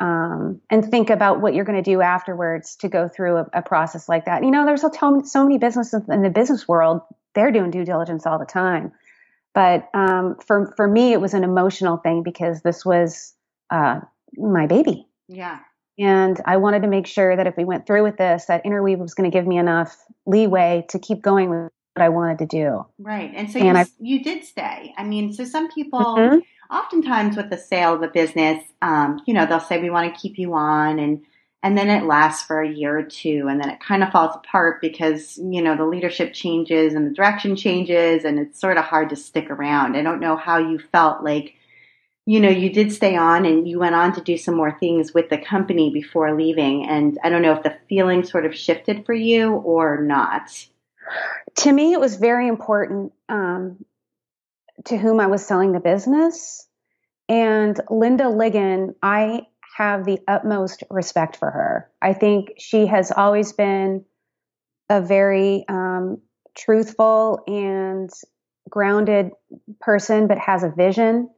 um, and think about what you're going to do afterwards to go through a, a, process like that. You know, there's so, so many businesses in the business world; they're doing due diligence all the time. But um, for for me, it was an emotional thing because this was uh, my baby. Yeah. And I wanted to make sure that if we went through with this, that Interweave was going to give me enough leeway to keep going with what I wanted to do. Right. And so and you, you did stay. I mean, so some people, mm-hmm. oftentimes with the sale of a business, um, you know, they'll say, we want to keep you on. And and then it lasts for a year or two and then it kind of falls apart because you know the leadership changes and the direction changes and it's sort of hard to stick around i don't know how you felt like you know you did stay on and you went on to do some more things with the company before leaving and i don't know if the feeling sort of shifted for you or not to me it was very important um, to whom i was selling the business and linda ligon i have the utmost respect for her. I think she has always been a very um, truthful and grounded person, but has a vision.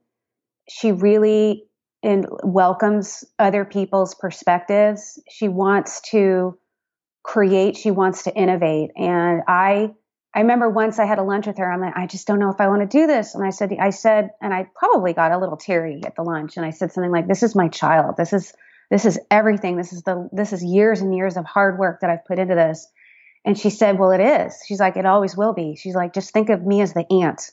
She really and welcomes other people's perspectives. She wants to create. She wants to innovate. And I I remember once I had a lunch with her. I'm like, I just don't know if I want to do this. And I said, I said, and I probably got a little teary at the lunch. And I said something like, "This is my child. This is this is everything. This is the this is years and years of hard work that I've put into this." And she said, "Well, it is." She's like, "It always will be." She's like, "Just think of me as the aunt.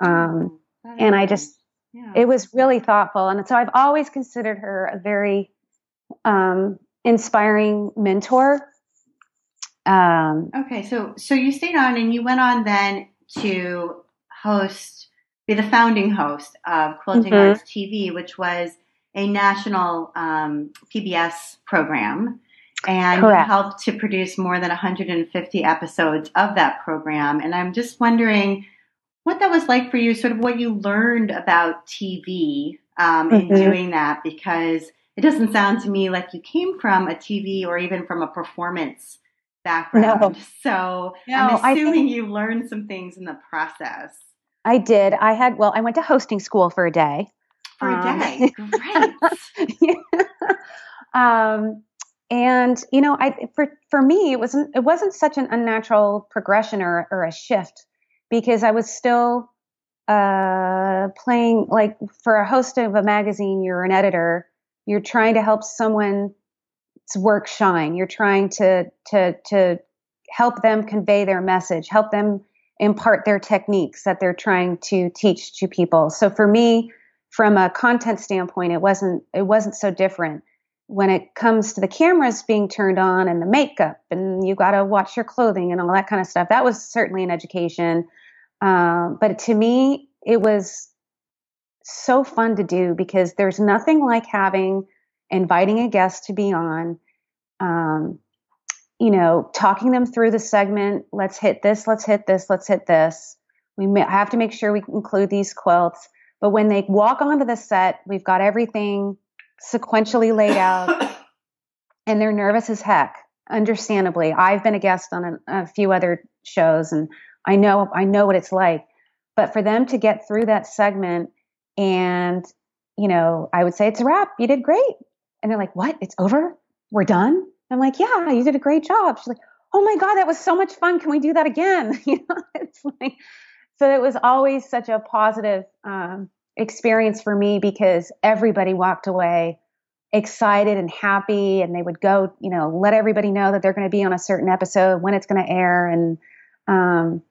Um, and I just, yeah. it was really thoughtful. And so I've always considered her a very um, inspiring mentor um, okay, so so you stayed on, and you went on then to host, be the founding host of Quilting mm-hmm. Arts TV, which was a national um, PBS program, and Correct. you helped to produce more than 150 episodes of that program. And I'm just wondering what that was like for you, sort of what you learned about TV um, mm-hmm. in doing that, because it doesn't sound to me like you came from a TV or even from a performance background. No. So no, I'm assuming you learned some things in the process. I did. I had, well, I went to hosting school for a day. For a um, day. <laughs> Great. yeah. um, and you know, I for for me, it wasn't it wasn't such an unnatural progression or or a shift because I was still uh, playing like for a host of a magazine. You're an editor. You're trying to help someone work shine. You're trying to to to help them convey their message, help them impart their techniques that they're trying to teach to people. So for me, from a content standpoint, it wasn't it wasn't so different. When it comes to the cameras being turned on and the makeup and you got to watch your clothing and all that kind of stuff, that was certainly an education. Um, but to me, it was so fun to do because there's nothing like having inviting a guest to be on, um, you know, talking them through the segment. Let's hit this, let's hit this, let's hit this. We may, have to make sure we include these quilts. But when they walk onto the set, we've got everything sequentially laid out, <coughs> and they're nervous as heck. Understandably, I've been a guest on a, a few other shows, and I know I know what it's like. But for them to get through that segment and you know, I would say it's a wrap. You did great and they're like, "What? It's over?" we're done. I'm like, yeah, you did a great job. She's like, oh my god, that was so much fun. Can we do that again? <laughs> you know, it's like so it was always such a positive um, experience for me because everybody walked away excited and happy and they would go you know let everybody know that they're going to be on a certain episode when it's going to air and um,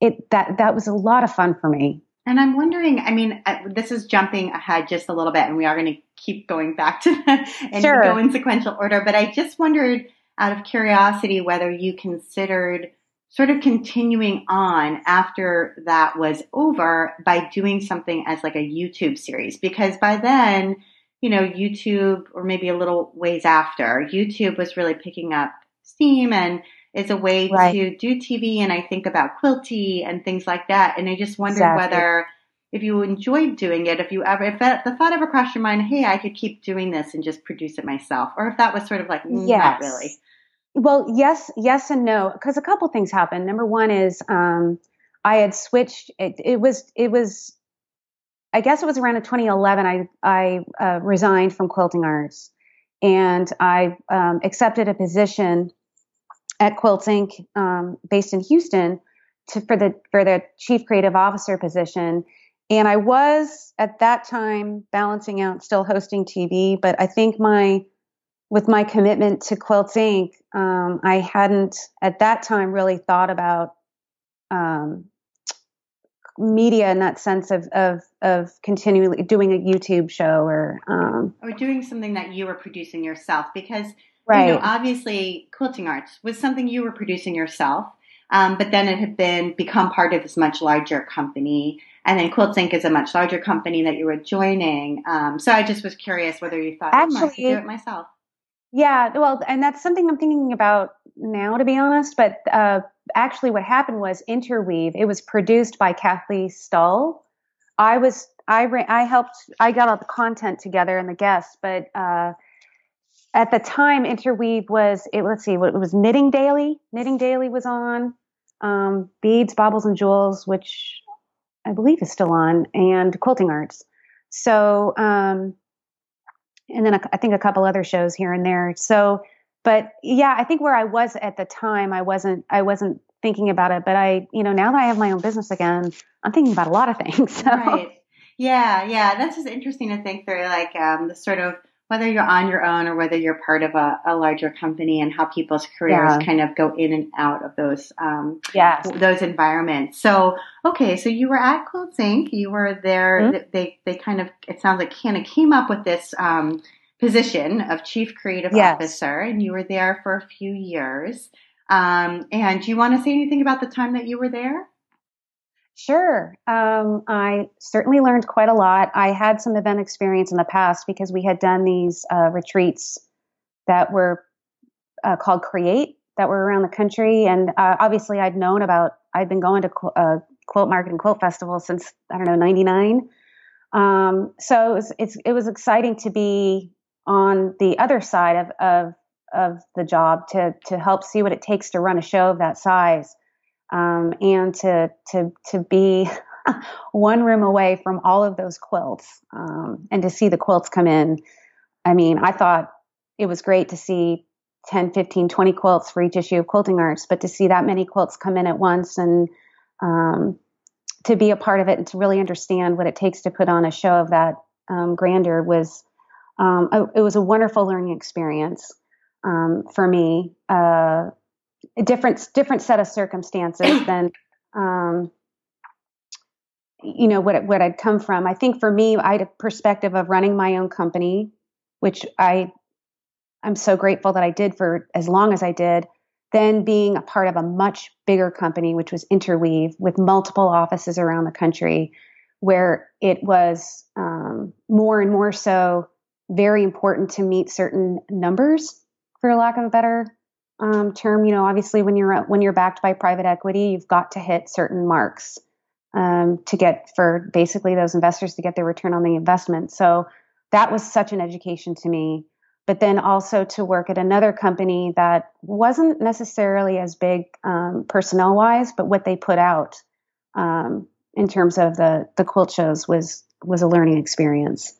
it that that was a lot of fun for me and i'm wondering i mean uh, this is jumping ahead just a little bit and we are going to keep going back to that <laughs> and sure. go in sequential order but i just wondered out of curiosity whether you considered sort of continuing on after that was over by doing something as like a YouTube series because by then, you know, YouTube or maybe a little ways after, YouTube was really picking up steam and is a way right. to do TV and I think about Quilty and things like that. And I just wondered exactly. whether if you enjoyed doing it, if you ever, if that, the thought ever crossed your mind, hey, I could keep doing this and just produce it myself, or if that was sort of like, mm, yes. not really. Well, yes, yes, and no, because a couple things happened. Number one is um, I had switched. It, it, was it was, I guess it was around 2011. I I uh, resigned from Quilting Arts, and I um, accepted a position at Quilts Inc. Um, based in Houston to, for the for the chief creative officer position. And I was at that time balancing out still hosting TV, but I think my with my commitment to Quilts Inc., um, I hadn't at that time really thought about um, media in that sense of of of continually doing a YouTube show or um, or doing something that you were producing yourself because right. you know obviously quilting arts was something you were producing yourself, um, but then it had been become part of this much larger company. And then Quilts Inc. is a much larger company that you were joining. Um, so I just was curious whether you thought, Actually, oh, I do it myself. Yeah, well, and that's something I'm thinking about now, to be honest. But uh, actually, what happened was Interweave. It was produced by Kathleen Stull. I was I I helped I got all the content together and the guests, but uh, at the time, Interweave was it. Let's see, what it was Knitting Daily. Knitting Daily was on. Um, Beads, Baubles, and Jewels, which I believe is still on, and Quilting Arts. So um, and then a, I think a couple other shows here and there. So, but yeah, I think where I was at the time, I wasn't, I wasn't thinking about it. But I, you know, now that I have my own business again, I'm thinking about a lot of things. <laughs> So. Right. Yeah, yeah, that's just interesting to think through, like um, the sort of whether you're on your own or whether you're part of a, a larger company and how people's careers yeah. kind of go in and out of those um, yeah. those environments. So okay, so you were at Quilts Inc. You were there. Mm-hmm. They they kind of it sounds like kind of came up with this um, position of chief creative yes. officer, and you were there for a few years. Um, and do you want to say anything about the time that you were there? Sure. Um, I certainly learned quite a lot. I had some event experience in the past because we had done these uh, retreats that were uh, called Create that were around the country. And uh, obviously, I'd known about, I'd been going to uh, Quilt Market and Quilt Festival since, I don't know, 99. Um, so it was, it's, it was exciting to be on the other side of, of, of the job to, to help see what it takes to run a show of that size um, and to to to be <laughs> one room away from all of those quilts um, and to see the quilts come in. I mean, I thought it was great to see 10, 15, 20 quilts for each issue of Quilting Arts, but to see that many quilts come in at once and um, to be a part of it and to really understand what it takes to put on a show of that um, grandeur was um, a, it was a wonderful learning experience um, for me. Uh, a different different set of circumstances <coughs> than um, you know what what I'd come from. I think for me, I had a perspective of running my own company, which I I'm so grateful that I did for as long as I did. Then being a part of a much bigger company, which was Interweave, with multiple offices around the country, where it was um, more and more so very important to meet certain numbers, for lack of a better um, term, you know, obviously when you're when you're backed by private equity, you've got to hit certain marks um, to get for basically those investors to get their return on the investment. So that was such an education to me. But then also to work at another company that wasn't necessarily as big um, personnel wise, but what they put out um, in terms of the the quilt shows was was a learning experience.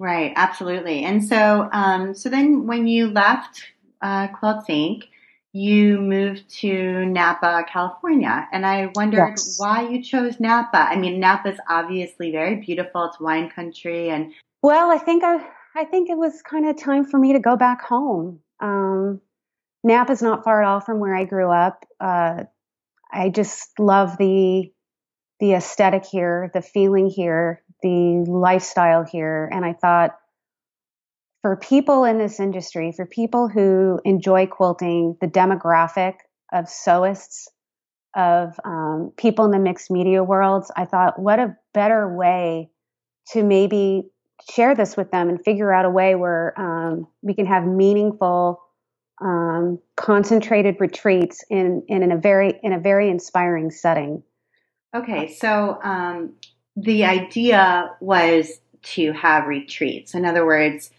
Right, absolutely. And so, um, so then when you left uh, Inc., you moved to Napa, California, and I wondered yes. why you chose Napa. I mean, Napa is obviously very beautiful; it's wine country, and well, I think I, I think it was kind of time for me to go back home. Um, Napa's not far at all from where I grew up. Uh, I just love the the aesthetic here, the feeling here, the lifestyle here. And I thought for people in this industry, for people who enjoy quilting, the demographic of sewists, of um, people in the mixed media worlds, I thought, what a better way to maybe share this with them and figure out a way where um, we can have meaningful, um, concentrated retreats in, in, in, a very in a very inspiring setting. Okay, so um, the idea was to have retreats. In other words,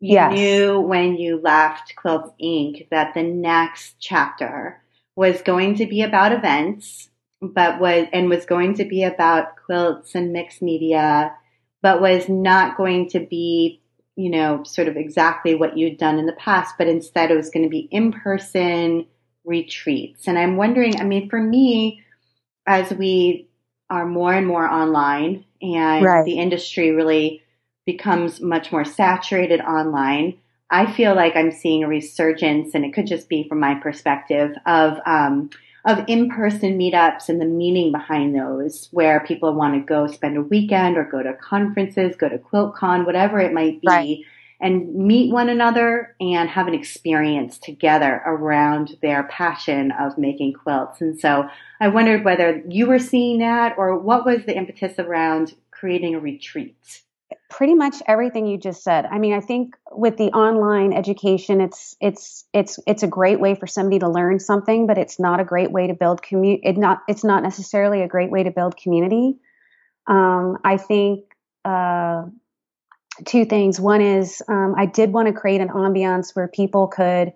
you yes. knew when you left Quilts Inc. that the next chapter was going to be about events, but was and was going to be about quilts and mixed media, but was not going to be, you know, sort of exactly what you'd done in the past, but instead it was going to be in person retreats. And I'm wondering, I mean, for me, as we are more and more online and right. the industry really becomes much more saturated online, I feel like I'm seeing a resurgence, and it could just be from my perspective of um, of in-person meetups and the meaning behind those, where people want to go spend a weekend or go to conferences, go to QuiltCon, whatever it might be, right. and meet one another and have an experience together around their passion of making quilts. And so I wondered whether you were seeing that or what was the impetus around creating a retreat? Pretty much everything you just said. I mean, I think with the online education, it's it's it's it's a great way for somebody to learn something, but it's not a great way to build community. It not it's not necessarily a great way to build community. Um, I think uh, two things. One is um, I did want to create an ambiance where people could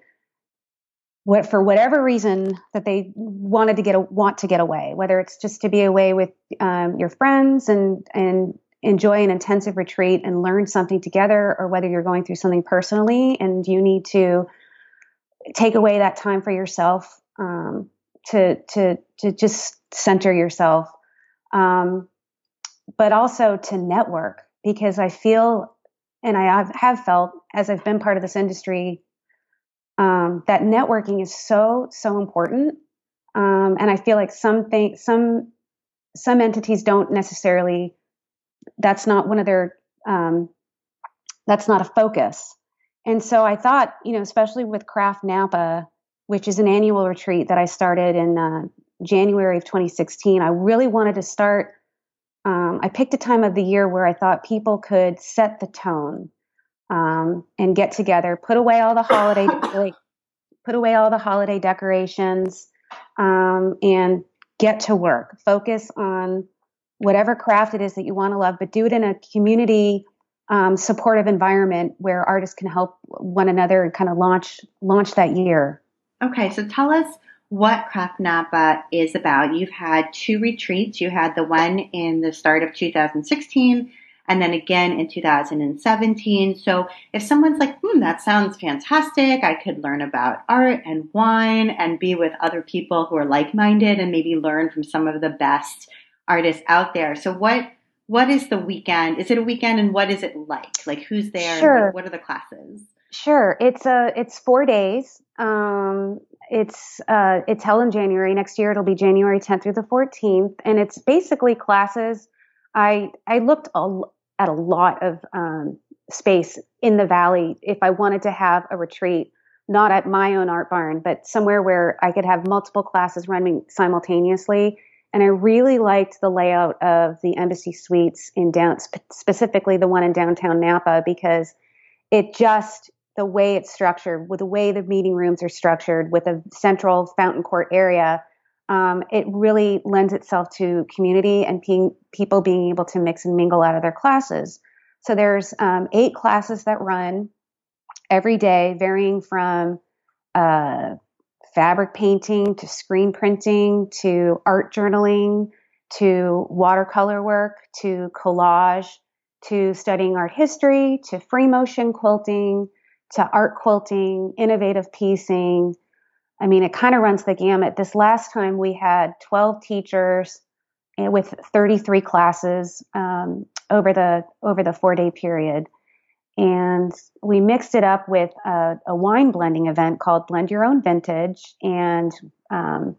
what for whatever reason that they wanted to get a, want to get away, whether it's just to be away with um, your friends and and enjoy an intensive retreat and learn something together, or whether you're going through something personally and you need to take away that time for yourself um, to to to just center yourself, um, but also to network because I feel and I have, felt as I've been part of this industry um, that networking is so so important. Um, and i feel like some things some some entities don't necessarily that's not one of their um, that's not a focus and so i thought you know especially with craft napa which is an annual retreat that i started in uh, january of 2016 i really wanted to start um, i picked a time of the year where i thought people could set the tone um, and get together, put away all the holiday, <coughs> like, put away all the holiday decorations, um, and get to work. Focus on whatever craft it is that you want to love, but do it in a community um, supportive environment where artists can help one another and kind of launch launch that year. Okay, so tell us what Craft Napa is about. You've had two retreats. You had the one in the start of 2016 and then again in 2017. So if someone's like, hmm, that sounds fantastic, I could learn about art and wine and be with other people who are like minded and maybe learn from some of the best artists out there. So what what is the weekend? Is it a weekend and what is it like? Like who's there? Sure. What are the classes? Sure. It's a it's four days. Um, it's uh, it's held in January. Next year it'll be January 10th through the 14th, and it's basically classes I I looked a, at a lot of um, space in the valley if I wanted to have a retreat, not at my own art barn, but somewhere where I could have multiple classes running simultaneously. And I really liked the layout of the Embassy Suites in down, specifically the one in downtown Napa, because it just the way it's structured, with the way the meeting rooms are structured, with a central fountain court area um, it really lends itself to community and people being able to mix and mingle out of their classes. So there's um, eight classes that run every day, varying from uh, fabric painting to screen printing to art journaling to watercolor work to collage to studying art history to free motion quilting to art quilting, innovative piecing. I mean, it kind of runs the gamut. This last time we had 12 teachers with 33 classes um, over the over the four day period, and we mixed it up with a, a, wine blending event called Blend Your Own Vintage. And um,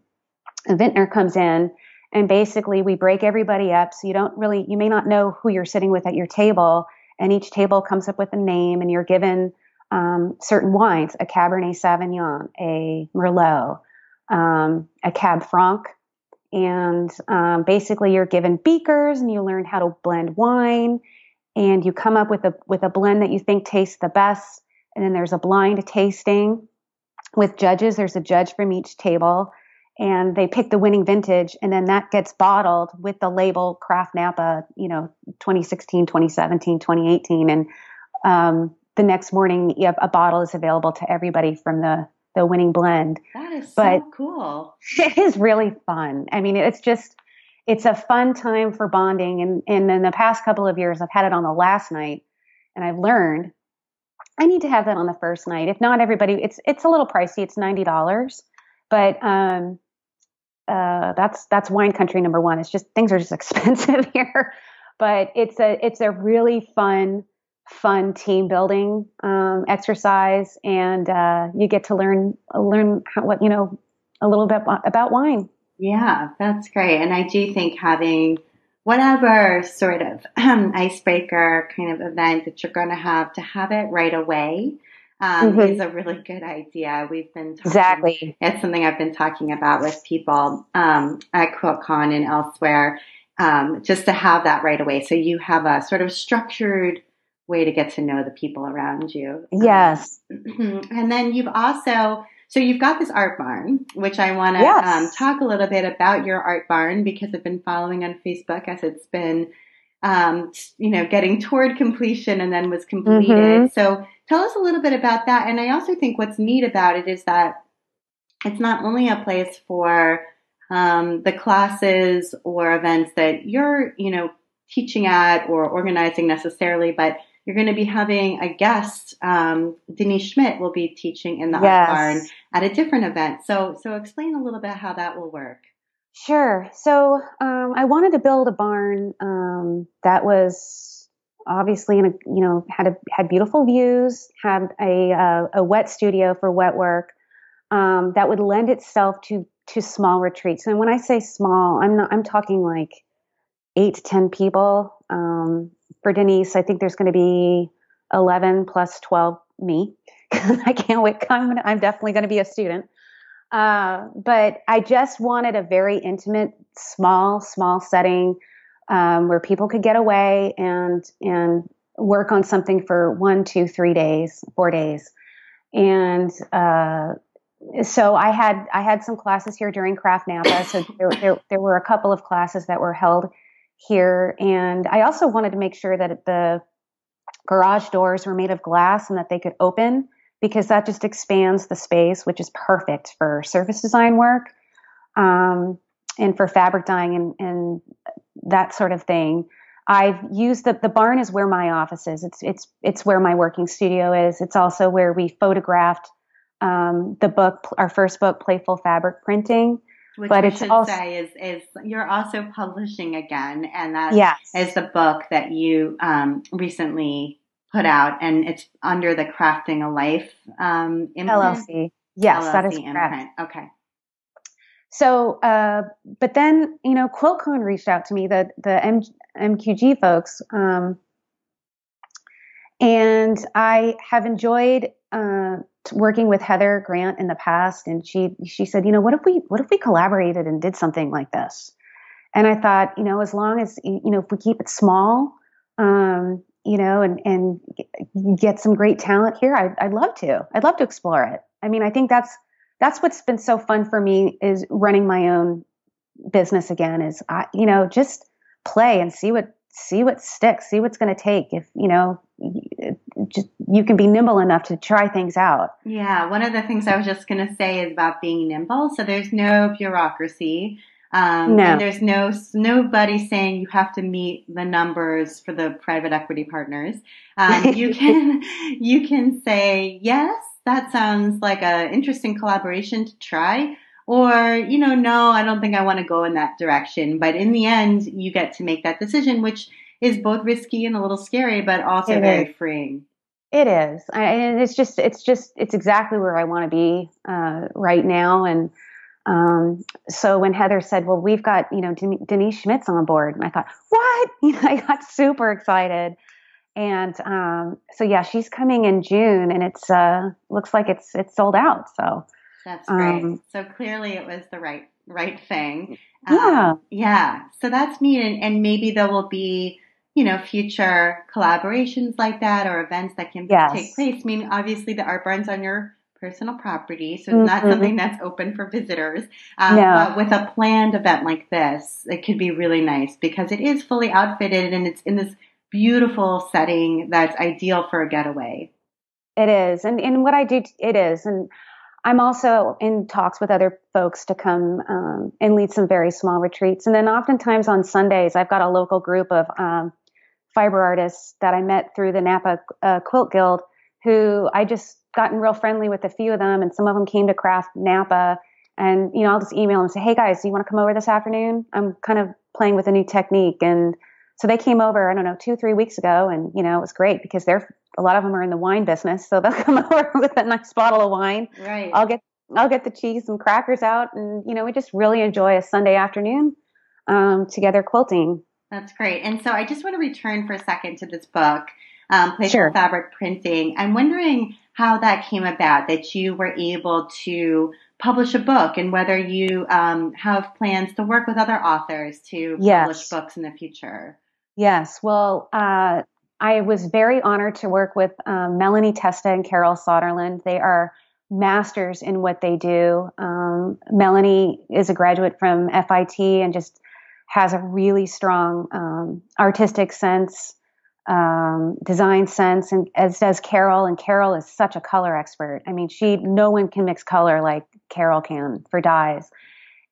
a vintner comes in, and basically we break everybody up. So you don't really you may not know who you're sitting with at your table, and each table comes up with a name, and you're given um, certain wines: a Cabernet Sauvignon, a Merlot, um, a Cab Franc. And um, basically you're given beakers and you learn how to blend wine and you come up with a with a blend that you think tastes the best and then there's a blind tasting with judges there's a judge from each table and they pick the winning vintage and then that gets bottled with the label craft napa you know 2016 2017 2018 and um, the next morning a bottle is available to everybody from the the winning blend. That is but so cool. <laughs> It is really fun. I mean, it's just it's a fun time for bonding. And, and in the past couple of years, I've had it on the last night, and I've learned I need to have that on the first night. If not, everybody, it's it's a little pricey. It's ninety dollars, but um, uh, that's that's wine country number one. It's just things are just <laughs> expensive here, but it's a it's a really fun fun team building um, exercise, and uh, you get to learn learn how, what you know a little bit about wine. Yeah, that's great, and I do think having whatever sort of um, icebreaker kind of event that you're going to have to have it right away. Um, mm-hmm. is a really good idea. We've been talking, exactly. It's something I've been talking about with people um, at QuiltCon and elsewhere, um, just to have that right away. So you have a sort of structured way to get to know the people around you. Yes. <clears throat> and then you've also, so you've got this art barn, which I want to yes. um, talk a little bit about your art barn because I've been following on Facebook as it's been, um, you know, getting toward completion and then was completed. Mm-hmm. So tell us a little bit about that. And I also think what's neat about it is that it's not only a place for um, the classes or events that you're, you know, teaching at or organizing necessarily, but you're going to be having a guest. Um, Denise Schmidt will be teaching in the yes. art barn at a different event. So, so explain a little bit how that will work. Sure. So, um, I wanted to build a barn um, that was obviously in a you know had a had beautiful views, had a uh, a wet studio for wet work um, that would lend itself to to small retreats. And when I say small, I'm not I'm talking like eight to ten people. Um, for Denise, I think there's going to be 11 plus 12 me. <laughs> I can't wait. I'm, I'm definitely going to be a student. Uh, but I just wanted a very intimate, small, small setting um, where people could get away and and work on something for one, two, three days, four days, and uh, so I had I had some classes here during Craft Napa. So there, there, there were a couple of classes that were held here. And I also wanted to make sure that the garage doors were made of glass and that they could open because that just expands the space, which is perfect for surface design work um, and for fabric dyeing and, and that sort of thing. I've used the the barn is where my office is. It's it's it's where my working studio is. It's also where we photographed um, the book, our first book, Playful Fabric Printing, which but it's should also, say is, is you're also publishing again, and that yes. is the book that you um, recently put out, and it's under the Crafting a Life um, imprint. LLC. Yes, LLC that is imprint. correct. Okay. So, uh, but then you know, QuiltCon reached out to me, the the M- MQG folks, um, and I have enjoyed. Uh, working with Heather Grant in the past, and she she said, you know, what if we what if we collaborated and did something like this? And I thought, you know, as long as you know, if we keep it small, um, you know, and and get some great talent here, I, I'd love to. I'd love to explore it. I mean, I think that's that's what's been so fun for me is running my own business again. Is I, you know, just play and see what see what sticks, see what's going to take. If you know, just you can be nimble enough to try things out. Yeah, one of the things I was just going to say is about being nimble. So there's no bureaucracy. Um, no. And there's no nobody saying you have to meet the numbers for the private equity partners. Um, <laughs> you can you can say yes, that sounds like an interesting collaboration to try, or you know, no, I don't think I want to go in that direction. But in the end, you get to make that decision, which is both risky and a little scary, but also it very is. freeing. It is, I, and it's just it's just it's exactly where I want to be uh, right now, and um, so when Heather said, "Well, we've got you know Denise Schmidt on board," and I thought, "What?" You <laughs> know, I got super excited, and um, so yeah, she's coming in June, and it's uh, looks like it's it's sold out. So that's great. Um, so clearly, it was the right right thing. Yeah, um, yeah. So that's neat, and, and maybe there will be you know, future collaborations like that or events that can yes. take place. I mean, obviously the art barn's on your personal property, so it's mm-hmm. not something that's open for visitors. Um, no. But with a planned event like this, it could be really nice because it is fully outfitted and it's in this beautiful setting that's ideal for a getaway. It is, and and what I do, it is, and I'm also in talks with other folks to come um, and lead some very small retreats, and then oftentimes on Sundays, I've got a local group of um, fiber artists that I met through the Napa uh, Quilt Guild who I just gotten real friendly with a few of them, and some of them came to Craft Napa. And you know, I'll just email them and say, "Hey guys, do you want to come over this afternoon? I'm kind of playing with a new technique." And so they came over. I don't know, two three weeks ago, and you know, it was great because they're a lot of them are in the wine business, so they'll <laughs> come over with a nice bottle of wine. Right. I'll get I'll get the cheese and crackers out, and you know, we just really enjoy a Sunday afternoon um, together quilting. That's great. And so I just want to return for a second to this book um, Playful sure. Fabric Printing. I'm wondering how that came about, that you were able to publish a book and whether you um, have plans to work with other authors to yes. publish books in the future. Yes. Well, uh, I was very honored to work with um, Melanie Testa and Carol Soderlund. They are masters in what they do. Um, Melanie is a graduate from FIT and just has a really strong um, artistic sense um, design sense, and as does Carol. And Carol is such a color expert. I mean, she no one can mix color like Carol can for dyes.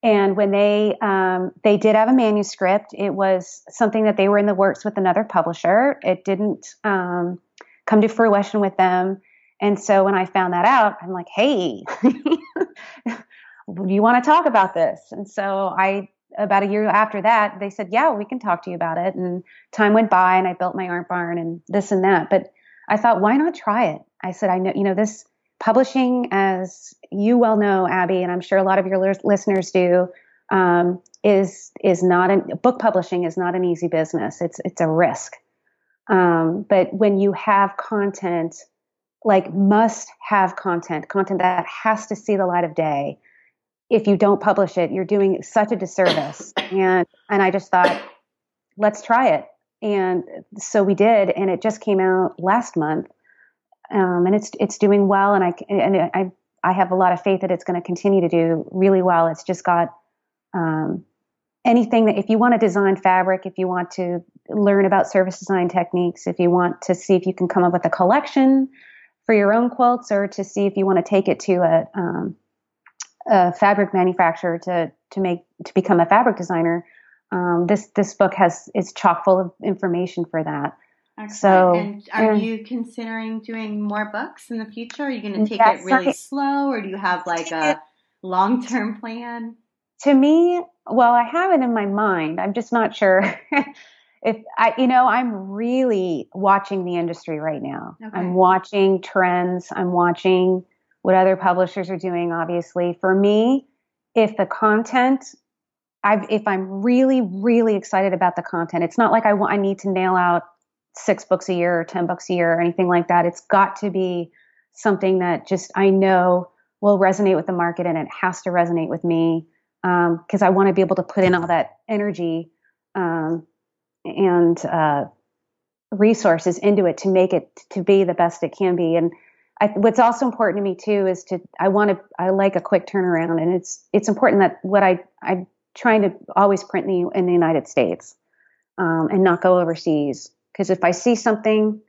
And when they um, they did have a manuscript, it was something that they were in the works with another publisher. It didn't um, come to fruition with them. And so when I found that out, I'm like, hey, <laughs> do you want to talk about this? And so I about a year after that, they said, "Yeah, we can talk to you about it." And time went by, and I built my art barn and this and that. But I thought, why not try it? I said, I know, you know, this publishing, as you well know, Abby, and I'm sure a lot of your listeners do, um, is is not an book publishing is not an easy business. It's it's a risk. Um, but when you have content, like must have content, content that has to see the light of day, if you don't publish it, you're doing such a disservice. <coughs> and and I just thought, let's try it. And so we did, and it just came out last month, um, and it's it's doing well. And I and I I have a lot of faith that it's going to continue to do really well. It's just got um, anything that if you want to design fabric, if you want to learn about surface design techniques, if you want to see if you can come up with a collection for your own quilts, or to see if you want to take it to a um, a fabric manufacturer to to make to become a fabric designer, um, this this book has is chock full of information for that. Excellent. So, and are and, you considering doing more books in the future? Are you going to mm, take it really slow, or do you have like a long term plan? To me, well, I have it in my mind. I'm just not sure. <laughs> if I, you know, I'm really watching the industry right now. Okay. I'm watching trends. I'm watching what other publishers are doing, obviously. For me, if the content, I've, if I'm really, really excited about the content, it's not like I want, I need to nail out six books a year or 10 books a year or anything like that. It's got to be something that just I know will resonate with the market and it has to resonate with me because um, I want to be able to put in all that energy um, and uh, resources into it to make it to be the best it can be. And I, what's also important to me too is to I want to I like a quick turnaround, and it's it's important that what I I'm trying to always print in the, in the United States um, and not go overseas because if I see something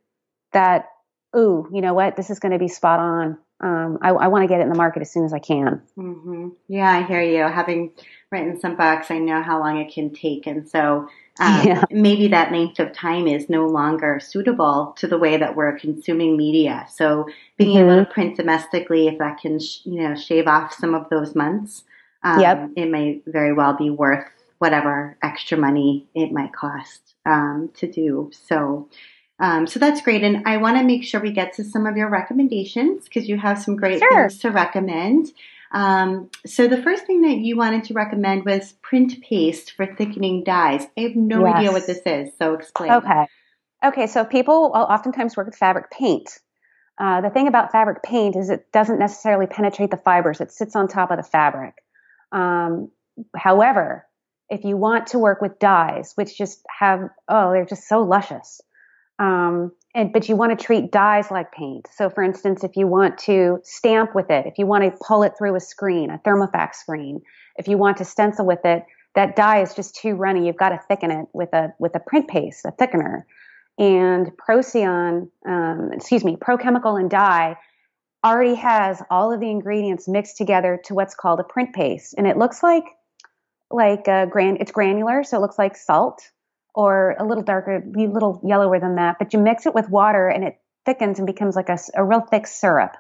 that ooh you know what this is going to be spot on um, I, I want to get it in the market as soon as I can. Mm-hmm. Yeah, I hear you. Having written some books. I know how long it can take. And so um, <laughs> yeah. maybe that length of time is no longer suitable to the way that we're consuming media. So being mm-hmm. able to print domestically, if that can, sh- you know, shave off some of those months, um, yep. it may very well be worth whatever extra money it might cost um, to do. So, um, so that's great. And I want to make sure we get to some of your recommendations because you have some great sure. things to recommend. Um, so the first thing that you wanted to recommend was print paste for thickening dyes. I have no yes. idea what this is, so explain. Okay. Okay, so people will oftentimes work with fabric paint. Uh, the thing about fabric paint is it doesn't necessarily penetrate the fibers; it sits on top of the fabric. Um, however, if you want to work with dyes, which just have oh, they're just so luscious, um, and, but you want to treat dyes like paint. So, for instance, if you want to stamp with it, if you want to pull it through a screen, a thermofax screen, if you want to stencil with it, that dye is just too runny. You've got to thicken it with a with a print paste, a thickener. And Procion, um, excuse me, Prochemical and Dye already has all of the ingredients mixed together to what's called a print paste, and it looks like like a gran. It's granular, so it looks like salt or a little darker, a little yellower than that. But you mix it with water and it thickens and becomes like a, a real thick syrup.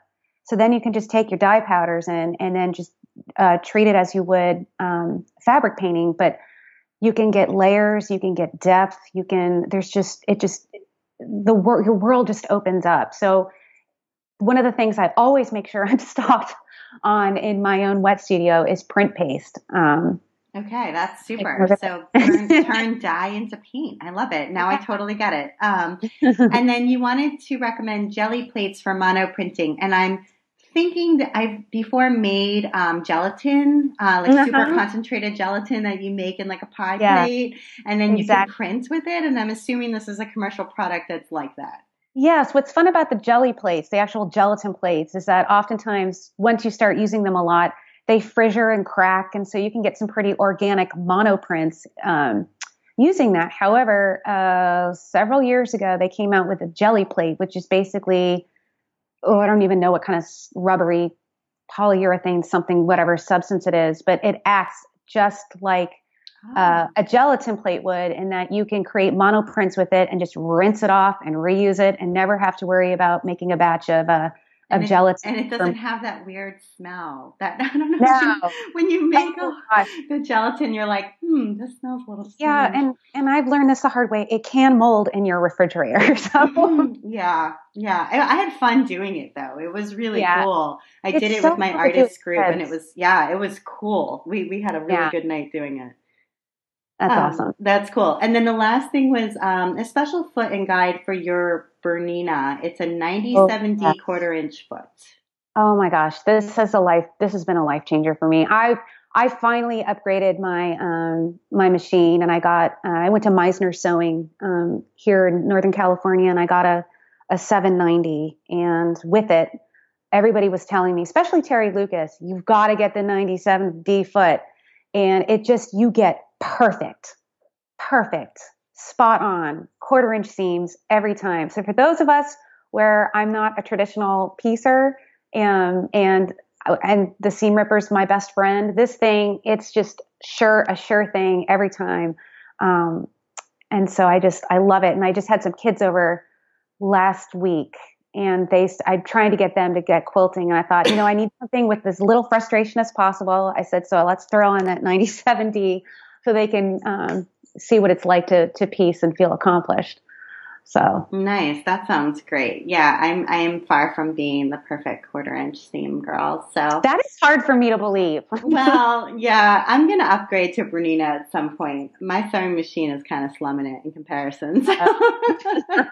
So then you can just take your dye powders and and then just uh, treat it as you would um, fabric painting. But you can get layers, you can get depth, you can. There's just it just the world your world just opens up. So one of the things I always make sure <laughs> I'm stocked on in my own wet studio is print paste. Um, Okay, that's super. So <laughs> turn, turn dye into paint. I love it. Now I totally get it. Um, <laughs> and then you wanted to recommend Gelli plates for mono printing, and I'm thinking that I've before made um, gelatin, uh, like uh-huh. super concentrated gelatin that you make in like a pie yeah. plate, and then exactly. you can print with it. And I'm assuming this is a commercial product that's like that. Yes, what's fun about the jelly plates, the actual gelatin plates, is that oftentimes once you start using them a lot, they fissure and crack, and so you can get some pretty organic monoprints um, using that. However, uh, several years ago, they came out with a Gelli plate, which is basically oh, I don't even know what kind of rubbery polyurethane, something, whatever substance it is, but it acts just like uh, a gelatin plate would in that you can create monoprints with it and just rinse it off and reuse it and never have to worry about making a batch of uh, of and gelatin. and it doesn't from, have that weird smell. That <laughs> I don't know. No. When you make oh, a, the gelatin, you're like, hmm, this smells a little. Strange. Yeah, and and I've learned this the hard way. It can mold in your refrigerator. <laughs> So mm, yeah, yeah. I, I, had fun doing it though. It was really yeah. cool. I it's did it so with my artist group, and it was yeah, it was cool. We we had a really yeah. good night doing it. That's um, awesome. That's cool. And then the last thing was um, a special foot and guide for your Bernina. It's a 97D oh, yes. quarter inch foot. Oh my gosh, this has a life. This has been a life changer for me. I I finally upgraded my um, my machine, and I got uh, I went to Meissner Sewing um, here in Northern California, and I got a a 790, and with it, everybody was telling me, especially Teri Lucas, you've got to get the 97D foot, and it just you get perfect, perfect, spot on, quarter inch seams every time. So for those of us where I'm not a traditional piecer and and and the seam ripper's my best friend, this thing it's just sure a sure thing every time. Um, and so I just I love it. And I just had some kids over last week and they I'm trying to get them to get quilting and I thought, you know, I need something with as little frustration as possible. I said, so let's throw on that 97D so they can um, see what it's like to to piece and feel accomplished. So nice. That sounds great. Yeah, I'm I'm far from being the perfect quarter inch seam girl. So that is hard for me to believe. <laughs> well, yeah, I'm gonna upgrade to Bernina at some point. My sewing machine is kind of slumming it in comparison. So. <laughs>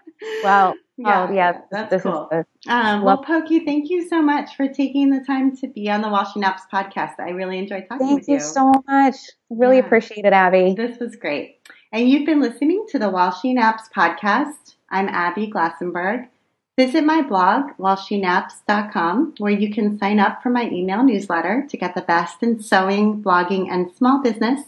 well, yeah, oh yeah, that's cool. Um, well, Pokey, thank you so much for taking the time to be on the While She Naps podcast. I really enjoyed talking thank with you. Thank you so much. Really yeah. appreciate it, Abby. This was great. And you've been listening to the While She Naps podcast. I'm Abby Glassenberg. Visit my blog, whileshenaps.com, where you can sign up for my email newsletter to get the best in sewing, blogging, and small business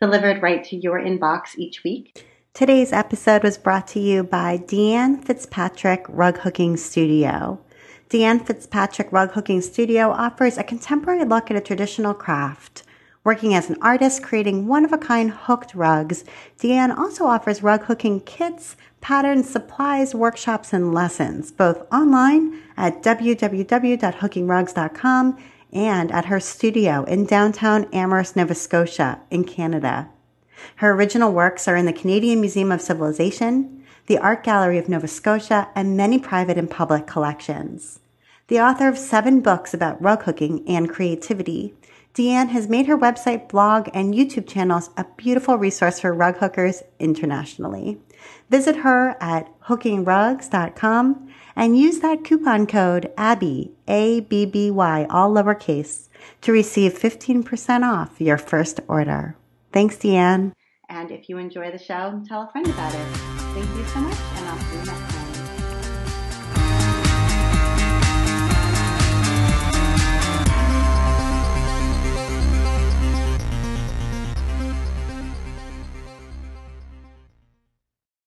delivered right to your inbox each week. Today's episode was brought to you by Deanne Fitzpatrick Rug Hooking Studio. Deanne Fitzpatrick Rug Hooking Studio offers a contemporary look at a traditional craft Working as an artist creating one of a kind hooked rugs, Deanne also offers rug hooking kits, patterns, supplies, workshops, and lessons, both online at www.hookingrugs.com and at her studio in downtown Amherst, Nova Scotia, in Canada. Her original works are in the Canadian Museum of Civilization, the Art Gallery of Nova Scotia, and many private and public collections. The author of seven books about rug hooking and creativity, Deanne has made her website, blog, and YouTube channels a beautiful resource for rug hookers internationally. Visit her at hookingrugs.com and use that coupon code ABBY, A-B-B-Y, all lowercase, to receive 15% off your first order. Thanks, Deanne. And if you enjoy the show, tell a friend about it. Thank you so much, and I'll see you next time.